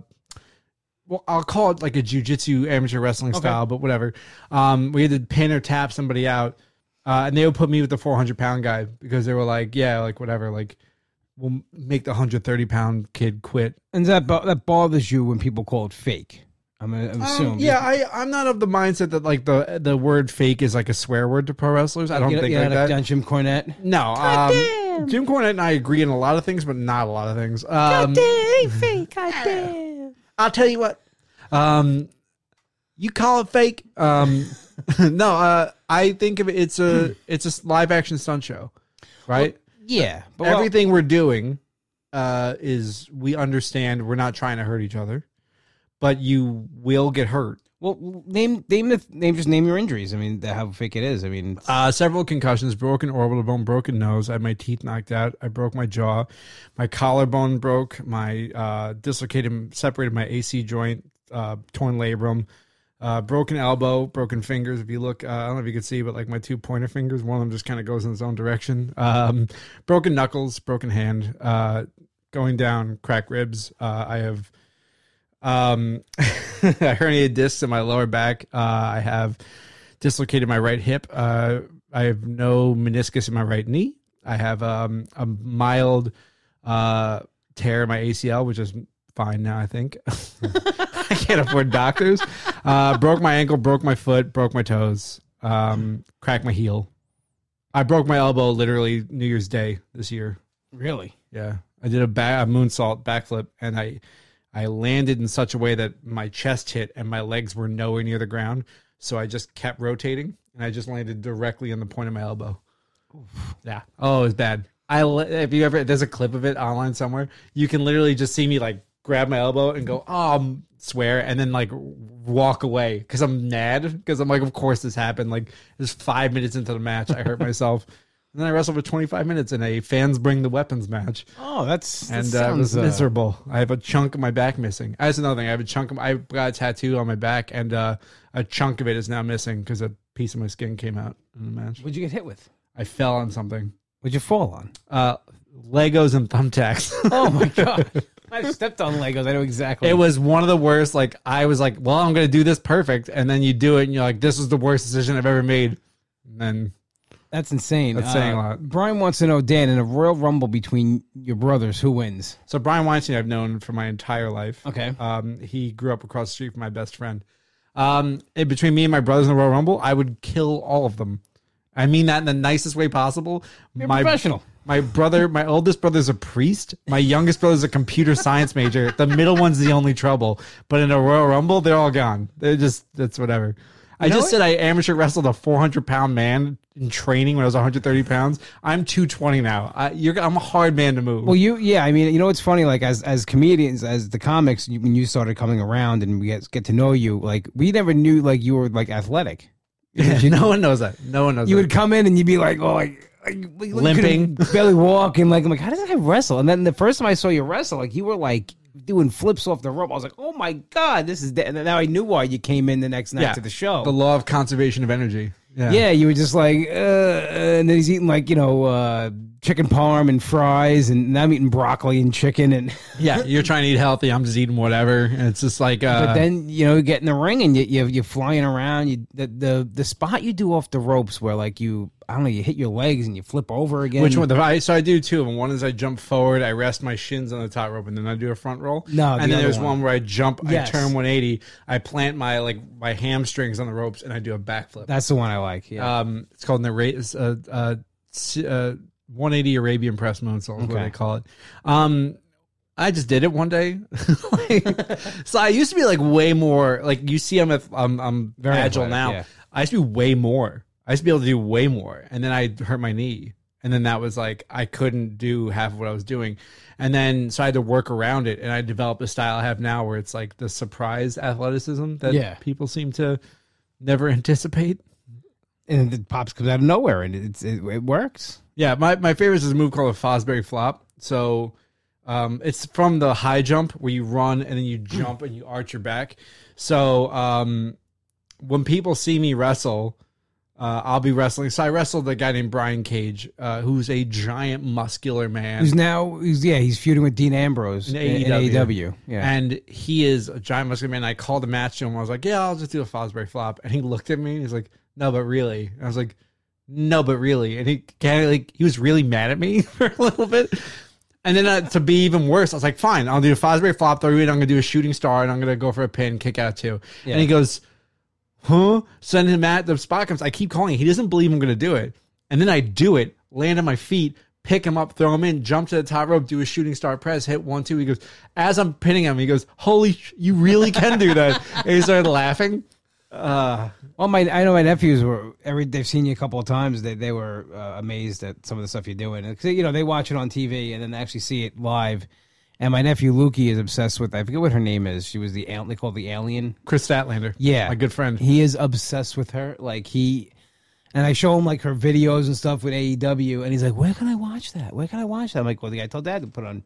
well, I'll call it like a jujitsu amateur wrestling Okay. style, but whatever. Um, we had to pin or tap somebody out, uh, and they would put me with the 400 pound guy because they were like, yeah, like whatever, like we'll make the 130 pound kid quit. and that bo- that bothers you when people call it fake. I'm, gonna- I'm Um, assuming. yeah, I, I'm not of the mindset that like the the word fake is like a swear word to pro wrestlers. I don't you know, think yeah, like that. like Jim Cornette. No, um, Jim Cornette and I agree in a lot of things, but not a lot of things. Um, fake. Goddamn. (laughs) I'll tell you what. Um, you call it fake. Um, (laughs) no, uh, I think of it. It's a (clears throat) it's a live action stunt show, right? Yeah, but well, Everything we're doing uh, is we understand we're not trying to hurt each other, but you will get hurt. well, name name the name. Just name your injuries. I mean, the, how fake it is. I mean, Uh, several concussions, broken orbital bone, broken nose. I had my teeth knocked out. I broke my jaw. My collarbone broke. My uh, dislocated, separated my AC joint. Uh, torn labrum. Uh, broken elbow, broken fingers. If you look, uh, I don't know if you can see, but like my two pointer fingers, one of them just kind of goes in its own direction. Um, broken knuckles, broken hand, uh, going down, cracked ribs. Uh, I have um, (laughs) I herniated discs in my lower back. Uh, I have dislocated my right hip. Uh, I have no meniscus in my right knee. I have um, a mild uh, tear in my ACL, which is fine now. I think (laughs) I can't afford doctors. Uh, broke my ankle, broke my foot, broke my toes, um, cracked my heel. I broke my elbow literally New Year's Day this year. really. Yeah, I did a, ba- a moonsault backflip, and I I landed in such a way that my chest hit and my legs were nowhere near the ground. So I just kept rotating, and I just landed directly on the point of my elbow. Yeah. Oh, it was bad. I if you ever there's a clip of it online somewhere, you can literally just see me like grab my elbow and go, oh, swear, and then like walk away because I'm mad because I'm like, of course this happened. Like, it's five minutes into the match, I hurt (laughs) myself. And then I wrestled for 25 minutes in a fans bring the weapons match, Oh, that's that and uh, it was sounds, uh, miserable. I have a chunk of my back missing. That's another thing. I have a chunk. Of, I got a tattoo on my back, and uh, a chunk of it is now missing because a piece of my skin came out in the match. What'd you get hit with? I fell on something. What'd you fall on? Uh, Legos and thumbtacks. (laughs) Oh my (laughs) god! I stepped on Legos. I know exactly. It was one of the worst. Like I was like, well, I'm gonna do this perfect, and then you do it, and you're like, this was the worst decision I've ever made. And then That's insane. That's saying a Uh, lot. Brian wants to know, Dan, in a Royal Rumble between your brothers, who wins? so Brian Weinstein, I've known for my entire life. Okay. Um, he grew up across the street from my best friend. Um, in between me and my brothers in the Royal Rumble, I would kill all of them. I mean that in the nicest way possible. You're my professional. my brother, my oldest brother's a priest. My youngest brother's a computer science major. The middle one's the only trouble. But in a Royal Rumble, they're all gone. They're just that's whatever. I know just said I amateur wrestled a 400 pound man in training when I was 130 pounds. I'm 220 now. I, you're, I'm a hard man to move. Well, you, yeah, I mean, you know, it's funny, like as as comedians, as the comics, you, when you started coming around and we get get to know you, like we never knew like you were like athletic. Yeah, (laughs) no one knows that. No one knows You that. would come in and you'd be like, oh, like. like, Limping. barely walking. like I'm like, how does that guy wrestle? And then the first time I saw you wrestle, like you were like doing flips off the rope. I was like, oh my god, this is. De-. And then now I knew why you came in the next night Yeah. to the show. the law of conservation of energy. Yeah. Yeah, you were just like, uh, and then he's eating like you know uh, chicken parm and fries, and now I'm eating broccoli and chicken, and (laughs) Yeah, you're trying to eat healthy. I'm just eating whatever. And it's just like, uh, but then you know you get in the ring and you, you you're flying around. You the, the the spot you do off the ropes where like you I don't know you hit your legs and you flip over again. which one? The, I, so I do two of them. One is I jump forward, I rest my shins on the top rope, and then I do a front roll. No, the and then there's one. one. where I jump, Yes. I turn 180, I plant my like my hamstrings on the ropes, and I do a backflip. That's the one I like. Yeah. Um, it's called Ara- uh, uh, uh, 180 Arabian press moonsault is what Okay. they call it. Um, I just did it one day. (laughs) Like, so I used to be like way more like you see I'm I'm, I'm Very agile athletic, now. yeah. I used to be way more. I used to be able to do way more, and then I hurt my knee, and then that was like I couldn't do half of what I was doing, and then so I had to work around it, and I developed a style I have now where it's like the surprise athleticism that Yeah. people seem to never (laughs) anticipate. and it pops comes out of nowhere and it's it, it works. Yeah, my, my favorite is a move called a Fosbury flop. So um, it's from the high jump where you run and then you (clears throat) jump and you arch your back. So um, when people see me wrestle, uh, I'll be wrestling. So I wrestled a guy named Brian Cage, uh, who's a giant muscular man. Who's now he's yeah he's feuding with Dean Ambrose In in, in AEW. AEW. Yeah. And he is a giant muscular man. I called a match to him. I was like, "Yeah, I'll just do a Fosbury flop." And he looked at me. and He's like, "No, but really?" And I was like, "No, but really?" And he kind of like he was really mad at me (laughs) for a little bit. And then uh, to be even worse, I was like, "Fine, I'll do a Fosbury flop. Throw and I'm gonna do a shooting star, and I'm gonna go for a pin, kick out too." Yeah. And he goes, "Huh?" Send him at the spot comes. I keep calling. He doesn't believe I'm gonna do it. And then I do it, land on my feet, pick him up, throw him in, jump to the top rope, do a shooting star press, hit one, two. He goes, as I'm pinning him, he goes, Holy, sh- you really can do that. and he started laughing. Uh, Well, my I know my nephews were every they've seen you a couple of times. They they were uh, amazed at some of the stuff you're doing. And, 'cause, you know, they watch it on TV and then they actually see it live. And my nephew Lukey is obsessed with. I forget what her name is. She was the they call it the alien. Kris Statlander. Yeah, My good friend. He is obsessed with her. Like he, and I show him like her videos and stuff with AEW, and he's like, "Where can I watch that? Where can I watch that?" I'm like, "Well, the guy I told Dad to put on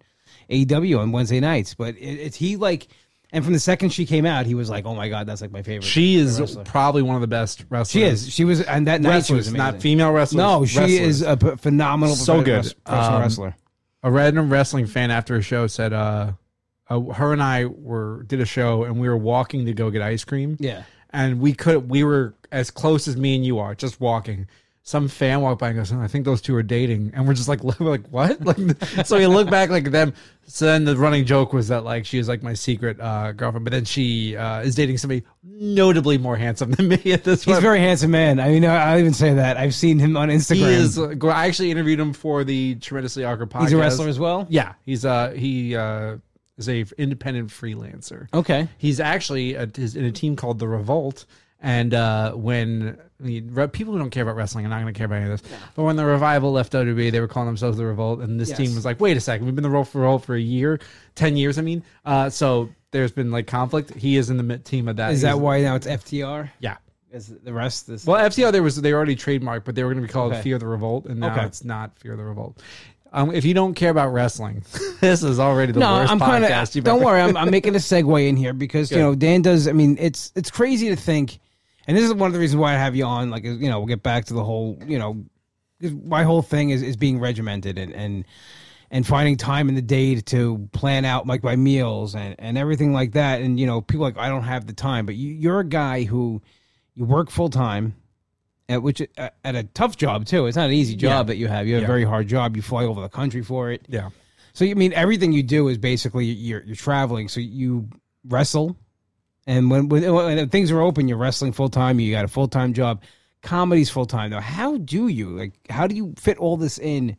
AEW on Wednesday nights." But it, it's he like, and from the second she came out, he was like, "Oh my god, that's like my favorite." She is wrestler. probably one of the best wrestlers. She is. She was, and that night she was Wrestlers, amazing. not female wrestlers. No, she wrestlers. is a p- phenomenal, So good. professional Um, wrestler. a random wrestling fan after a show said, uh, uh, her and I were did a show and we were walking to go get ice cream. Yeah. and we could we were as close as me and you are, just walking. Some fan walked by and goes, "Oh, "I think those two are dating," and we're just like, (laughs) we're like what? Like, (laughs) so we look back like them. So then the running joke was that like she is like my secret uh, girlfriend, but then she uh, is dating somebody notably more handsome than (laughs) me at this point. He's a point. very handsome man. I mean, I'll even say that. I've seen him on Instagram. He is. uh, I actually interviewed him for the tremendously awkward podcast. He's a wrestler as well. Yeah, he's uh he uh is a independent freelancer. Okay. He's actually a, is in a team called the Revolt. And uh, when I mean, people who don't care about wrestling are not going to care about any of this, but when the revival left WWE, they were calling themselves the Revolt, and this Yes. team was like, "Wait a second, we've been the Revolt for, Revolt for a year, ten years, I mean." Uh, so there's been like conflict. He is in the team of that. Is that why now it's FTR? Yeah, Is the rest is Well, FTR there was they already trademarked, but they were going to be called Okay. Fear the Revolt, and now Okay. it's not Fear the Revolt. Um, if you don't care about wrestling, (laughs) this is already the no, worst I'm kind podcast of. you've Don't ever. worry, I'm, (laughs) I'm making a segue in here because you know Dan does. I mean, it's it's crazy to think, and this is one of the reasons why I have you on. Like, you know, we'll get back to the whole. You know, my whole thing is is being regimented and and and finding time in the day to plan out like my meals and and everything like that. And you know, people are like I don't have the time, but you, you're a guy who you work full time. At which at at a tough job too. It's not an easy job Yeah. that you have. You have Yeah. a very hard job. You fly over the country for it. Yeah, So you mean everything you do is basically you're you're traveling. So you wrestle, and when when, when things are open, you're wrestling full time. You got a full time job. Comedy's full time though. How do you like? How do you fit all this in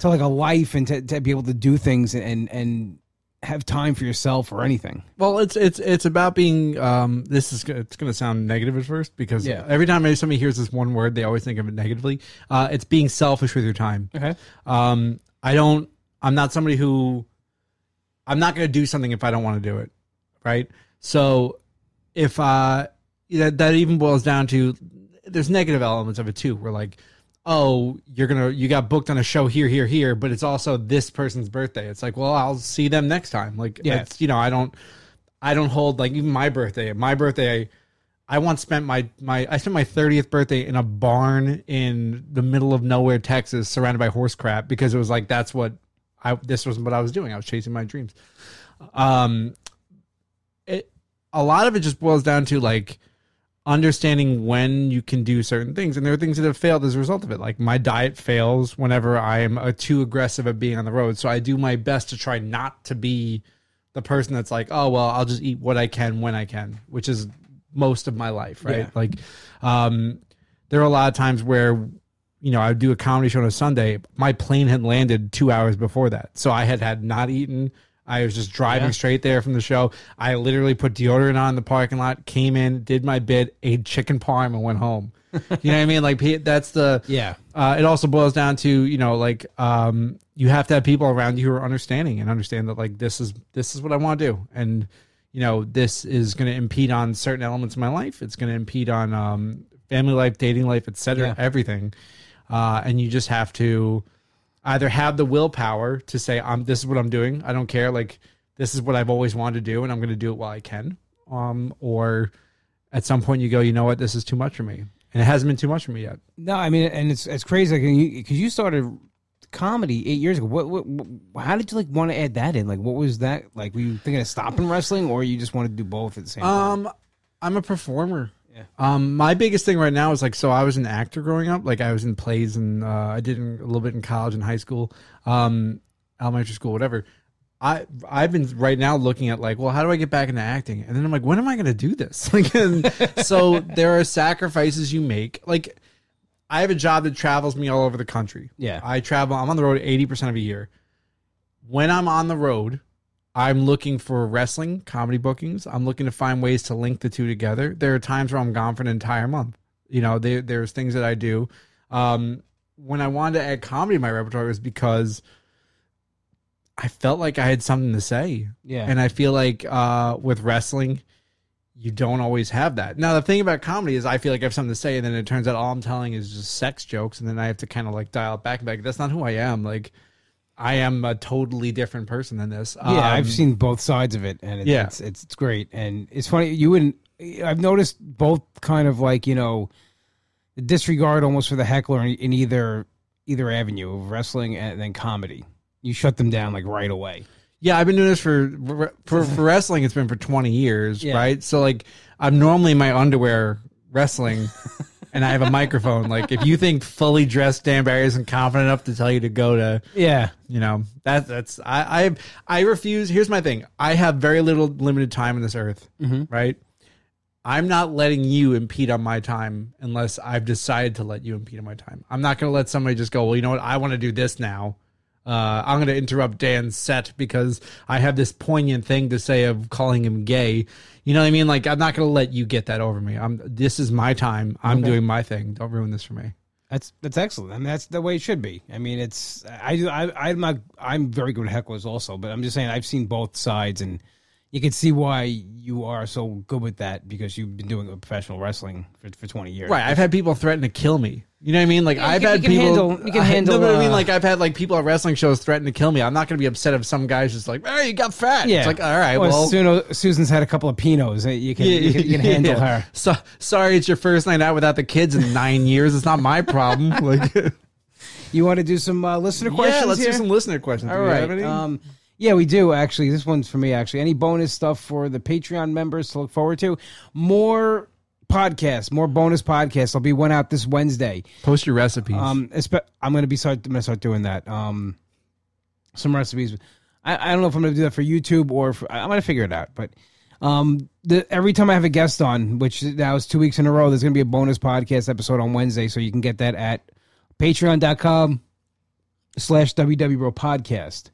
to like a life and to, to be able to do things and and have time for yourself or anything? Well, it's it's it's about being. Um, this is it's going to sound negative at first because Yeah. every time somebody hears this one word, they always think of it negatively. Uh, it's being selfish with your time. Okay. Um, I don't. I'm not somebody who. I'm not going to do something if I don't want to do it, right? So, if uh, that that even boils down to, there's negative elements of it too. We're like, oh, you're gonna you got booked on a show here, here, here, but it's also this person's birthday. It's like, well, I'll see them next time. Like, Yeah. it's you know, I don't, I don't hold like even my birthday. My birthday. I, I once spent my my I spent my 30th birthday in a barn in the middle of nowhere, Texas, surrounded by horse crap because it was like that's what I this was what I was doing. I was chasing my dreams. Um a lot of it just boils down to like understanding when you can do certain things. And there are things that have failed as a result of it. Like my diet fails whenever i am uh, too aggressive at being on the road. So i do my best to try not to be the person that's like oh well i'll just eat what i can when i can which is most of my life right? Yeah. like um there are a lot of times where you know i would do a comedy show on a sunday. My plane had landed two hours before that. So i had had not eaten i was just driving Yeah. straight there from the show i literally put deodorant on in the parking lot came in did my bit ate chicken parm and went home you know what i mean like that's the Yeah. uh, it also boils down to you know like um, you have to have people around you who are understanding and understand that like this is this is what I want to do and you know this is going to impede on certain elements of my life it's going to impede on um, family life dating life etc Yeah. everything uh, and you just have to either have the willpower to say I'm this is what I'm doing I don't care like this is what I've always wanted to do and I'm going to do it while I can um, or at some point you go you know what this is too much for me and it hasn't been too much for me yet No, I mean, and it's it's crazy because you, 'cause you started comedy eight years ago. What, what, what how did you like want to add that in? Like, what was that like? Were you thinking of stopping wrestling, or you just wanted to do both at the same time? Um, I'm a performer. Yeah. Um, my biggest thing right now is like, so I was an actor growing up. Like I was in plays and uh, I did in, a little bit in college and high school, um, elementary school, whatever. I I've been right now looking at like, well, how do I get back into acting? And then I'm like, when am I going to do this? (laughs) Like, and so there are sacrifices you make. Like, I have a job that travels me all over the country. Yeah. I travel. I'm on the road 80 percent of a year. When I'm on the road, I'm looking for wrestling comedy bookings. I'm looking to find ways to link the two together. There are times where I'm gone for an entire month. You know, there, there's things that I do. Um, when I wanted to add comedy to my repertoire, it was because I felt like I had something to say. yeah, And I feel like uh, with wrestling, you don't always have that. Now, the thing about comedy is I feel like I have something to say, and then it turns out all I'm telling is just sex jokes, and then I have to kind of like dial it back and back. That's not who I am. Like, I am a totally different person than this. yeah. I've Um, seen both sides of it, and it, Yeah. it's, it's it's great. And it's funny you wouldn't. I've noticed both kind of like you know, disregard almost for the heckler in, in either either avenue of wrestling and then comedy. You shut them down like right away. Yeah, I've been doing this for for for wrestling. It's been for twenty years, Yeah. right? So like, I'm normally in my underwear wrestling, (laughs) and I have a microphone. Like, if you think fully dressed Dan Barry isn't confident enough to tell you to go to, Yeah, you know, that that's I I I refuse. Here's my thing: I have very little limited time on this earth, Mhm. right? I'm not letting you impede on my time unless I've decided to let you impede on my time. I'm not going to let somebody just go, well, you know what? I want to do this now. Uh, I'm going to interrupt Dan's set because I have this poignant thing to say of calling him gay. You know what I mean? Like, I'm not going to let you get that over me. I'm. This is my time. I'm Okay. doing my thing. Don't ruin this for me. That's that's excellent, I and that's the way it should be. I mean, it's I do I I'm not I'm very good at hecklers also, but I'm just saying I've seen both sides, and you can see why you are so good with that because you've been doing professional wrestling for, for 20 years. Right. I've had people threaten to kill me. You know what I mean? Like Yeah, I've can- had you can people. handle- you can (laughs) I- handle, No, but I mean, uh, like I've had like people at wrestling shows threaten to kill me. I'm not going to be upset if some guy's just like, "Hey, you got fat." Yeah. It's like, all right, Well, well. Suno- Susan's had a couple of Pinots. eh, You can, you can, you can (laughs) handle yeah. her. (laughs) So sorry, it's your first night out without the kids in nine years. It's not my problem. Like, You want to do some uh, listener questions yeah, let's here? do some listener questions. All Do you have any? Um, yeah, we do actually. This one's for me actually. Any bonus stuff for the Patreon members to look forward to? More podcasts, more bonus podcasts. There'll be one out this Wednesday. Post your recipes. Um, espe- I'm gonna be start. I'm gonna start doing that. Um, some recipes. I, I don't know if I'm gonna do that for YouTube or for, I'm gonna figure it out. But um, the every time I have a guest on, which now is two weeks in a row, there's gonna be a bonus podcast episode on Wednesday, so you can get that at Patreon.com slash WW Podcast.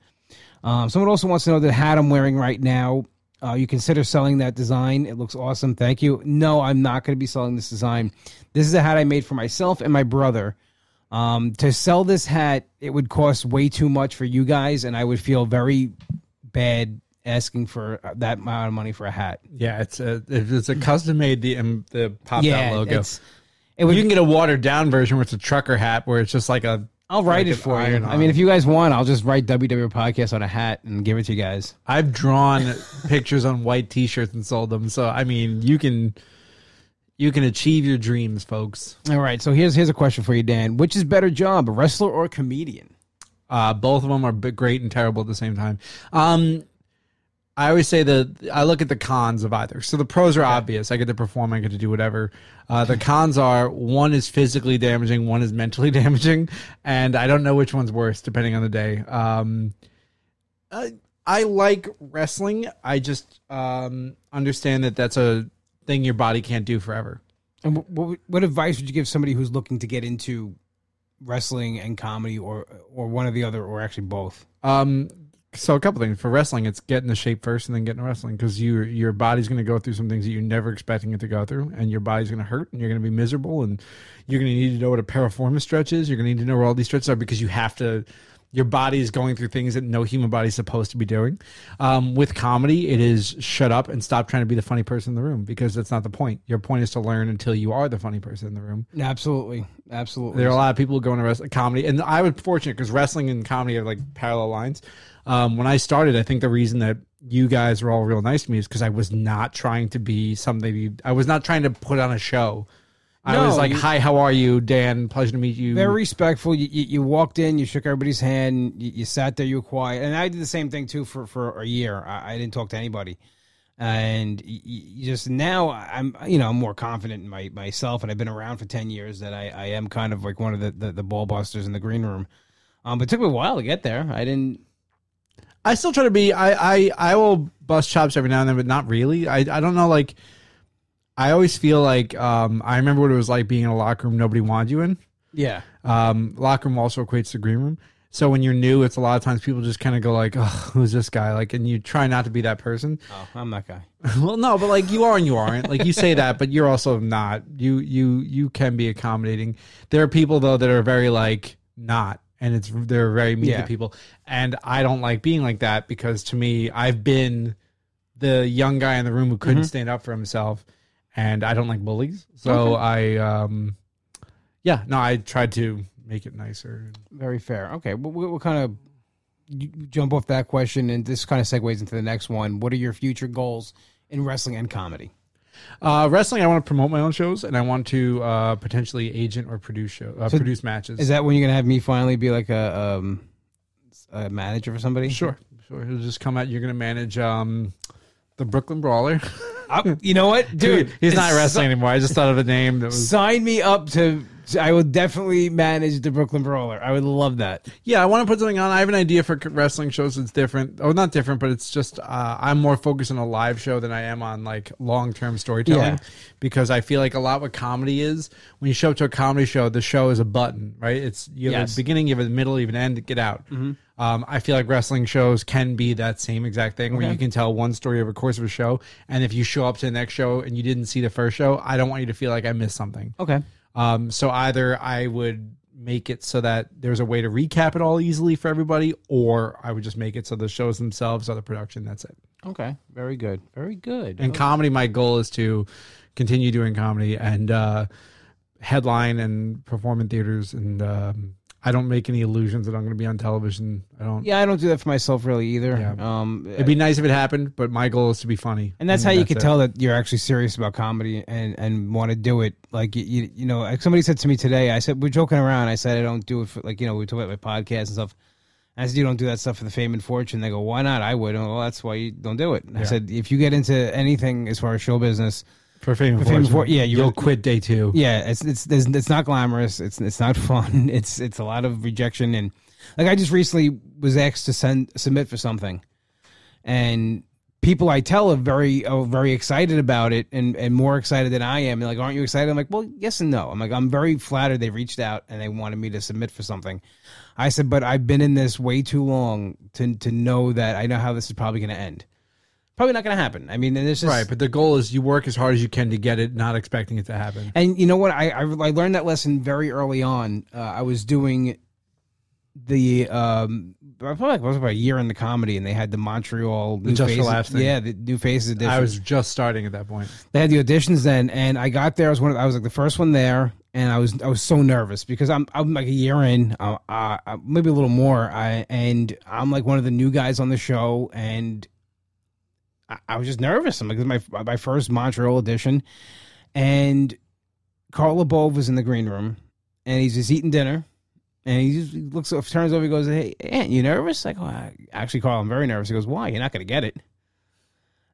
Um, someone also wants to know the hat I'm wearing right now. Uh, you consider selling that design? It looks awesome. Thank you. No, I'm not going to be selling this design. This is a hat I made for myself and my brother. Um, to sell this hat, it would cost way too much for you guys, and I would feel very bad asking for that amount of money for a hat. yeah, it's a it's a custom made the um, the pop out logo. it would. you can get a watered down version where it's a trucker hat where it's just like a. I'll write like it for you. I mean, if you guys want, I'll just write WW podcast on a hat and give it to you guys. I've drawn (laughs) pictures on white T-shirts and sold them. So I mean, you can you can achieve your dreams, folks. All right, so here's here's a question for you, Dan. Which is better job, a wrestler or a comedian? Uh, both of them are great and terrible at the same time. Um, I always say that I look at the cons of either. So the pros are obvious. I get to perform. I get to do whatever. Uh, the cons are one is physically damaging, one is mentally (laughs) damaging, and I don't know which one's worse depending on the day. Um, I, I like wrestling. I just um, understand that that's a thing your body can't do forever. And what what advice would you give somebody who's looking to get into wrestling and comedy, or or one or the other, or actually both? Um, so a couple things for wrestling, it's getting the shape first and then getting wrestling because your your body's going to go through some things that you're never expecting it to go through, and your body's going to hurt, and you're going to be miserable, and you're going to need to know what a piriformis stretch is. You're going to need to know where all these stretches are because you have to. Your body is going through things that no human body is supposed to be doing. Um, with comedy, it is shut up and stop trying to be the funny person in the room because that's not the point. Your point is to learn until you are the funny person in the room. Absolutely, absolutely. There are a lot of people who go into wrestling comedy, and I was fortunate because wrestling and comedy are like parallel lines. Um, when I started, I think the reason that you guys were all real nice to me is because I was not trying to be something. I was not trying to put on a show. I No, was like, "Hi, how are you, Dan? Pleasure to meet you." very respectful. You, you, you walked in, you shook everybody's hand, you, you sat there, you were quiet, and I did the same thing too for for a year. I, I didn't talk to anybody, and just now I'm you know I'm more confident in my myself, and I've been around for ten years that I, I am kind of like one of the, the the ball busters in the green room. Um, but it took me a while to get there. I didn't. I still try to be. I I I will bust chops every now and then, but not really. I I don't know. Like, I always feel like um I remember what it was like being in a locker room nobody wanted you in. Yeah, Um, locker room also equates to green room. So when you're new, it's a lot of times people just kind of go like, "Oh, who's this guy?" Like, and you try not to be that person. oh, I'm that guy. (laughs) well, no, but like you are and you aren't. Like you say that, but you're also not. You you you can be accommodating. There are people though that are very like not, and it's they're very mean Yeah. to people, and I don't like being like that because to me, I've been the young guy in the room who couldn't Mhm. stand up for himself, and I don't like bullies. So I um, yeah, no, I tried to make it nicer. Very fair. Okay, what, what kind of jump off that question, and this kind of segues into the next one. What are your future goals in wrestling and comedy? Uh, wrestling, I want to promote my own shows, and I want to uh, potentially agent or produce show, uh, So produce matches. Is that when you're gonna have me finally be like a um a manager for somebody? Sure, sure. He'll just come out. You're going to manage um, the Brooklyn Brawler. I- you know what, (laughs) dude? he's not it's- wrestling anymore. I just thought of a name that was. Sign me up to. I would definitely manage the Brooklyn Brawler. I would love that. Yeah, I want to put something on. I have an idea for wrestling shows that's different. Oh, not different, but it's just uh, I'm more focused on a live show than I am on like long term storytelling. Yeah. Because I feel like a lot what comedy is when you show up to a comedy show, the show is a button, right? It's you have Yes. a beginning, you have a middle, you have an end. Get out. Um, I feel like wrestling shows can be that same exact thing where you can tell one story over the course of a show, and if you show up to the next show and you didn't see the first show, I don't want you to feel like I missed something. Okay. Um, so either I would make it so that there's a way to recap it all easily for everybody, or I would just make it so the shows themselves are the production. That's it. Okay, very good, very good. And comedy, my goal is to continue doing comedy and uh, headline and perform in theaters. And um, I don't make any illusions that I'm going to be on television. I don't. yeah, I don't do that for myself really either. Yeah. Um, It'd be nice if it happened, but my goal is to be funny. and that's how you can tell that you're actually serious about comedy and and want to do it. Like you, you, know, like somebody said to me today. I said we're joking around. I said I don't do it for like you know we talk about my podcast and stuff. I said you don't do that stuff for the fame and fortune. They go, why not? I would. well, that's why you don't do it. I said if you get into anything as far as show business, For fame and For fame and fortune. yeah, you you'll quit day two. yeah, it's it's there's, it's not glamorous. It's it's not (laughs) fun. It's it's a lot of rejection and like I just recently was asked to send submit for something, and people I tell are very are very excited about it and and more excited than I am. They're like, aren't you excited? I'm like, well, yes and no. I'm like, I'm very flattered they reached out and they wanted me to submit for something. I said, but I've been in this way too long to to know that I know how this is probably going to end. Probably not going to happen. I mean, and it's just Right, but the goal is you work as hard as you can to get it, not expecting it to happen. And you know what? I I, I learned that lesson very early on. Uh, I was doing the um, I feel like was about a year in the comedy, and they had the Montreal new Just faces. Laughs thing. Yeah, the new faces edition. I was just starting at that point. they had the auditions then, and I got there. I was one. Of, I was like the first one there, and I was I was so nervous because I'm I'm like a year in, uh, uh, maybe a little more. I and I'm like one of the new guys on the show, and I, was just nervous. I'm like, this is my my first Montreal audition, and Carl LaBove was in the green room, and he's just eating dinner. And he just looks, turns over, he goes, "Hey, Aunt, you nervous?" I go, "I- "Actually, Carl, I'm very nervous." He goes, "Why? You're not going to get it."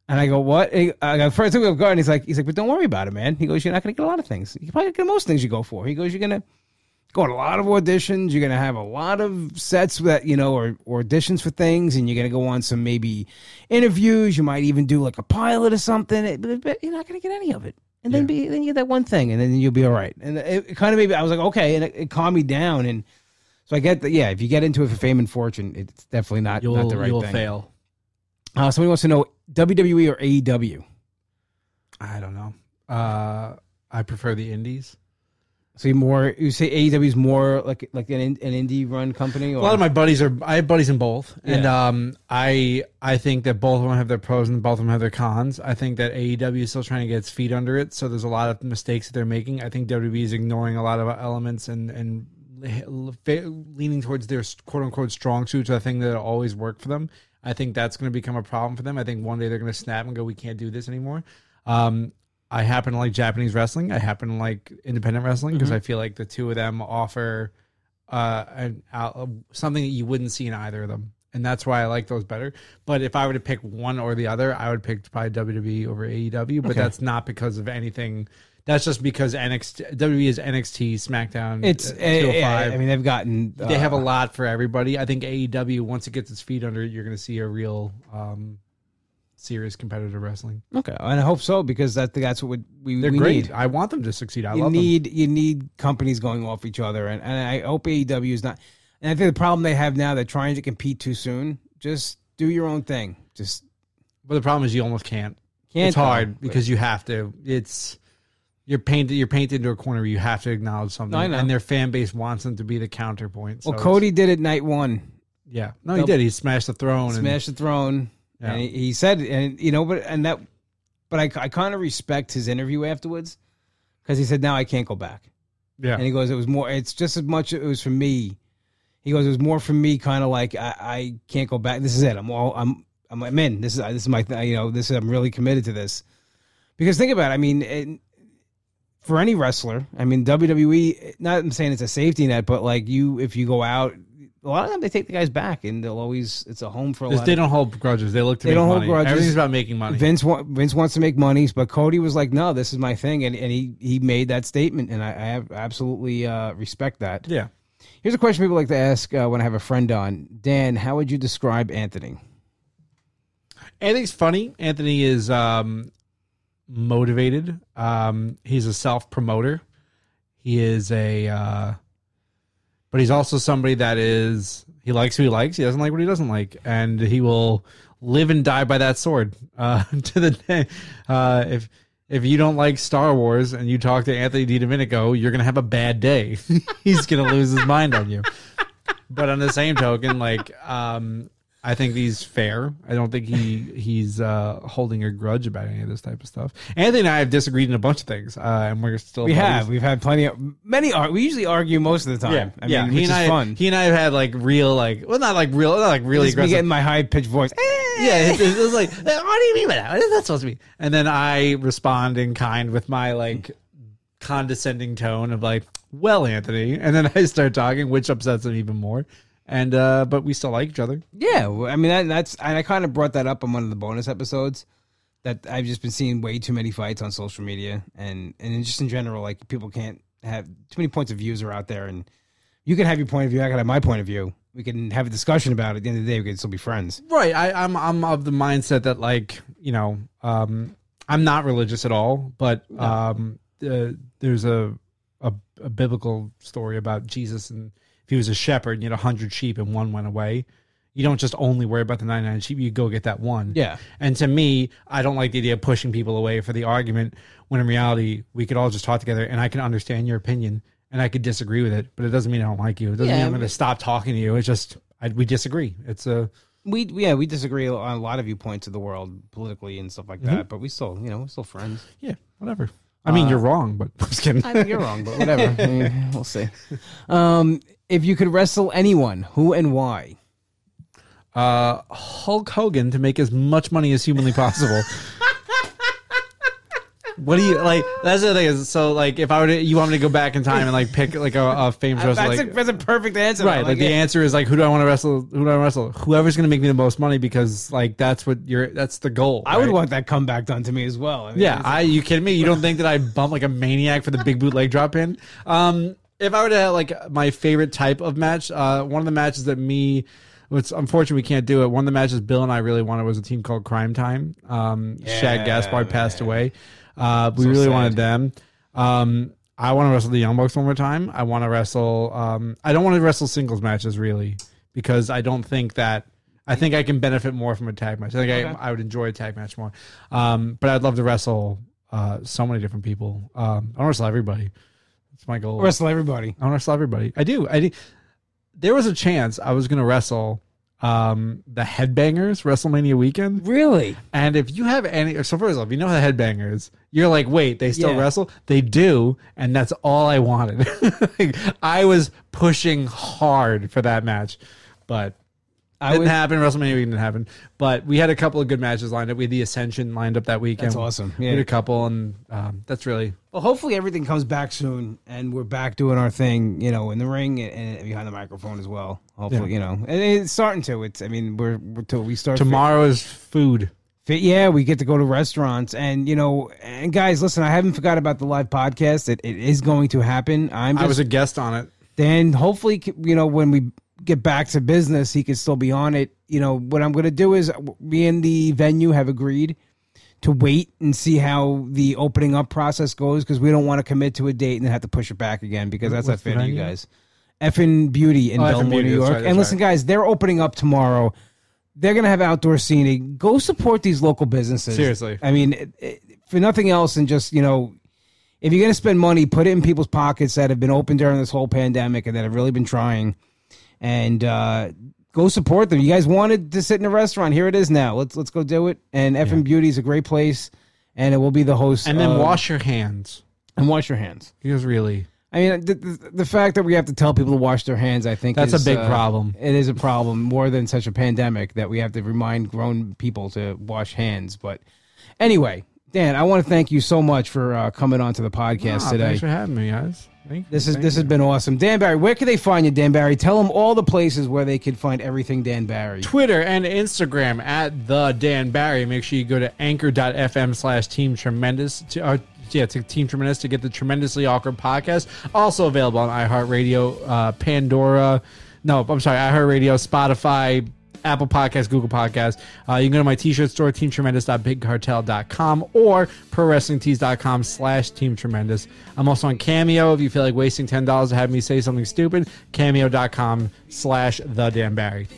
And I go, what? I got first took off guard. And he's like, he's like, but don't worry about it, man. He goes, you're not going to get a lot of things. You probably get most things you go for. He goes, you're going to go on a lot of auditions. You're going to have a lot of sets that you know, or, or auditions for things, and you're going to go on some maybe interviews. You might even do like a pilot or something, but, but you're not going to get any of it. And then be then you get that one thing, and then you'll be all right. And it, it kind of maybe I was like, okay, and it, it calmed me down. And so I get that, yeah. If you get into it for fame and fortune, it's definitely not You'll not the right you'll thing. fail. Uh, somebody wants to know WWE or AEW. I don't know. Uh, I prefer the indies. So you more you say AEW is more like like an an indie run company. Or? A lot of my buddies are. I have buddies in both, and um, I I think that both of them have their pros and both of them have their cons. I think that AEW is still trying to get its feet under it, so there's a lot of mistakes that they're making. I think WWE is ignoring a lot of elements and and leaning towards their quote unquote strong suits. I think that always work for them. I think that's going to become a problem for them. I think one day they're going to snap and go, "We can't do this anymore." Um, I happen to like Japanese wrestling. I happen to like independent wrestling because I feel like the two of them offer uh, an, uh, something that you wouldn't see in either of them, and that's why I like those better. But if I were to pick one or the other, I would pick probably WWE over AEW. But Okay. that's not because of anything. That's just because NXT WWE is NXT, SmackDown. it's uh, eh, 205. yeah, I mean they've gotten uh, they have a lot for everybody. I think AEW once it gets its feet under it, you're going to see a real um, serious competitive wrestling. okay, and I hope so because that that's what we They're we great. need. I want them to succeed. I you love them. need you need companies going off each other, and, and I hope AEW is not. And I think the problem they have now they're trying to compete too soon. Just do your own thing. Just But the problem is you almost can't. can't. it's hard though. because you have to. It's you're painted. You're painted into a corner. where You have to acknowledge something, I know. and their fan base wants them to be the counterpoint. So well, it's- Cody did it night one. yeah, no, he did. He smashed the throne. and, smash the throne. Yeah. And he, he said, and you know, but and that, but I, I kind of respect his interview afterwards because he said, now I can't go back. yeah, And he goes, it was more, it's just as much, it was for me. He goes, it was more for me, kind of like, I, I can't go back. This is it. I'm all, I'm, I'm, I'm in. This is, this is my, th- you know, this is, I'm really committed to this. Because think about it. I mean, it, for any wrestler, I mean, WWE, not I'm saying it's a safety net, but like you, if you go out, a lot of them, they take the guys back and they'll always, it's a home for a lot they of don't hold grudges. They look to They make don't hold money. grudges. Everything's about making money. Vince wa- Vince wants to make money, but Cody was like, "No, this is my thing," and, and he he made that statement, and I, I have absolutely uh, respect that. yeah, Here's a question people like to ask uh, when I have a friend on. Dan, how would you describe Anthony? Anthony's funny. Anthony is um, motivated. Um, he's a self promoter. He is a, uh, but he's also somebody that is he likes who he likes. He doesn't like what he doesn't like, and he will live and die by that sword uh, (laughs) to the day. Uh, if if you don't like Star Wars and you talk to Anthony DiDomenico, you're gonna have a bad day. (laughs) He's gonna lose his mind on you. But on the same token, like um, I think he's fair. I don't think he he's uh, holding a grudge about any of this type of stuff. Anthony and I have disagreed in a bunch of things, uh, and we're still We buddies. have. We've had plenty of many. Ar- we usually argue most of the time. I yeah. mean, he which and is I, fun. he and I have had like real, like, well, not like real, not like really aggressive. getting my high pitched voice. (laughs) yeah, it, it was like, what do you mean by that? What is that supposed to be? And then I respond in kind with my like condescending tone of like, well, Anthony, and then (laughs) I start talking, which upsets him even more. And uh, but we still like each other. Yeah, well, I mean that, that's and I kind of brought that up on one of the bonus episodes that I've just been seeing way too many fights on social media and and just in general like people can't have too many points of views are out there and you can have your point of view I can have my point of view we can have a discussion about it at the end of the day we can still be friends Right. I, I'm I'm of the mindset that like you know um, I'm not religious at all, but um, uh, there's a, a a biblical story about Jesus and if he was a shepherd and you had a hundred sheep and one went away, you don't just only worry about the 99 sheep. You go get that one. Yeah. And to me, I don't like the idea of pushing people away for the argument when in reality we could all just talk together and I can understand your opinion and I could disagree with it, but it doesn't mean I don't like you. It doesn't Yeah, mean I'm going to stop talking to you. It's just I, we disagree. It's a we yeah we disagree on a lot of viewpoints of the world politically and stuff like that but we still you know we're still friends Yeah, whatever. I mean, you're wrong, but (laughs) I'm just kidding. I think you're wrong but whatever (laughs) I mean, we'll see um if you could wrestle anyone who and why Uh, Hulk Hogan to make as much money as humanly possible. what do you like? That's the thing is, so like, if I were to, you want me to go back in time and like pick like a, a famous wrestler, that's, like, a, that's a perfect answer right? though. Like, the answer is like, who do I want to wrestle? Who do I wrestle? Whoever's going to make me the most money because like that's what you're. That's the goal. I would want that comeback done to me as well. I mean, Yeah, I you kidding me? You don't think that I bump like a maniac for the big boot leg drop in? Um, if I were to have like my favorite type of match, uh, one of the matches that me, it's unfortunate we can't do it. One of the matches Bill and I really wanted was a team called Crime Time. Um, Shad Yeah, Gaspard passed away. Uh, we So really sad. wanted them. Um, I want to wrestle the Young Bucks one more time. I want to wrestle. Um, I don't want to wrestle singles matches really because I don't think that. I think I can benefit more from a tag match. I think Okay. I, I would enjoy a tag match more. Um, but I'd love to wrestle uh, so many different people. Um, I want to wrestle everybody. That's my goal. wrestle everybody. I want to wrestle everybody. I do. I do. There was a chance I was going to wrestle um, the Headbangers WrestleMania weekend. Really? And if you have any, so first of all, if you know the Headbangers, you're like, wait, they still Yeah. wrestle? They do, and that's all I wanted. (laughs) Like, I was pushing hard for that match, but I didn't would, happen. WrestleMania weekend didn't happen, but we had a couple of good matches lined up. We had the Ascension lined up that weekend. That's awesome. We had a couple, and um, that's really Well, hopefully everything comes back soon, and we're back doing our thing. You know, in the ring and, behind the microphone as well. Hopefully, Yeah. you know, and it's starting to. It's. I mean, we're, we're till we start tomorrow is food. Fit, yeah, we get to go to restaurants, and you know, and guys, listen, I haven't forgot about the live podcast. It, it is going to happen. I'm I just was a guest on it. then hopefully you know when we get back to business he could still be on it. You know what i'm going to do is me and the venue have agreed to wait and see how the opening up process goes because we don't want to commit to a date and then have to push it back again because that's What's not fair to you guys. Effing beauty in Oh, bellmore new york. right, and listen right. guys they're opening up tomorrow. They're going to have outdoor seating. Go support these local businesses. Seriously. i mean it, it, for nothing else and just you know if you're going to spend money, put it in people's pockets that have been open during this whole pandemic and that have really been trying, and uh, go support them. You guys wanted to sit in a restaurant, here it is now. Let's let's go do it. And F and Beauty is a great place, and it will be the host. And then of- wash your hands. and wash your hands. Because really, I mean, the, the, the fact that we have to tell people to wash their hands, I think That's is, a big uh, problem. It is a problem more than such a pandemic that we have to remind grown people to wash hands. But anyway, Dan, I want to thank you so much for uh, coming on to the podcast Ah, today. Thanks for having me, guys. Thank you. This is Thank this has been awesome. Dan Barry, where can they find you, Dan Barry? Tell them all the places where they can find everything Dan Barry. Twitter and Instagram at the Dan Barry. Make sure you go to anchor.fm slash team tremendous to uh, yeah, to Team Tremendous to get the tremendously awkward podcast. Also available on iHeartRadio, uh, Pandora. No, I'm sorry, iHeartRadio, Spotify, Apple Podcasts, Google Podcasts. Uh, you can go to my t-shirt store, teamtremendous.bigcartel.com or prowrestlingtees.com slash teamtremendous. I'm also on Cameo. If you feel like wasting $10 to have me say something stupid, cameo.com slash the Dan Barry.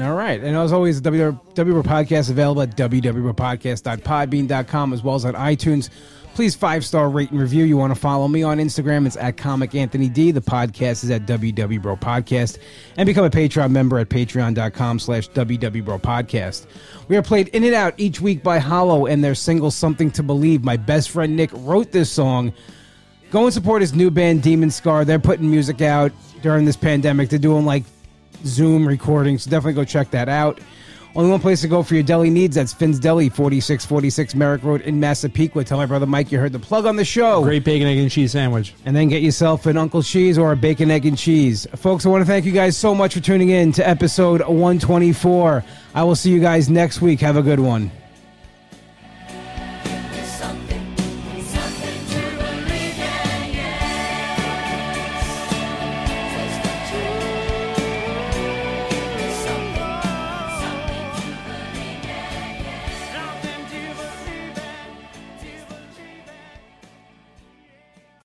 All right. And as always, the WW Podcast available at www.podcast.podbean.com as well as on iTunes. Please five star rate and review. You want to follow me on Instagram? It's at Comic Anthony D. The podcast is at WW Bro Podcast. And become a Patreon member at patreon.com slash WW Bro Podcast. We are played in and out each week by Hollow and their single Something to Believe. My best friend Nick wrote this song. Go and support his new band Demon Scar. They're putting music out during this pandemic. They're doing like Zoom recordings. So definitely go check that out. Only one place to go for your deli needs. That's Finn's Deli, 4646 Merrick Road in Massapequa. Tell my brother Mike you heard the plug on the show. Great bacon, egg, and cheese sandwich. And then get yourself an Uncle Cheese or a bacon, egg, and cheese. Folks, I want to thank you guys so much for tuning in to episode 124. I will see you guys next week. Have a good one.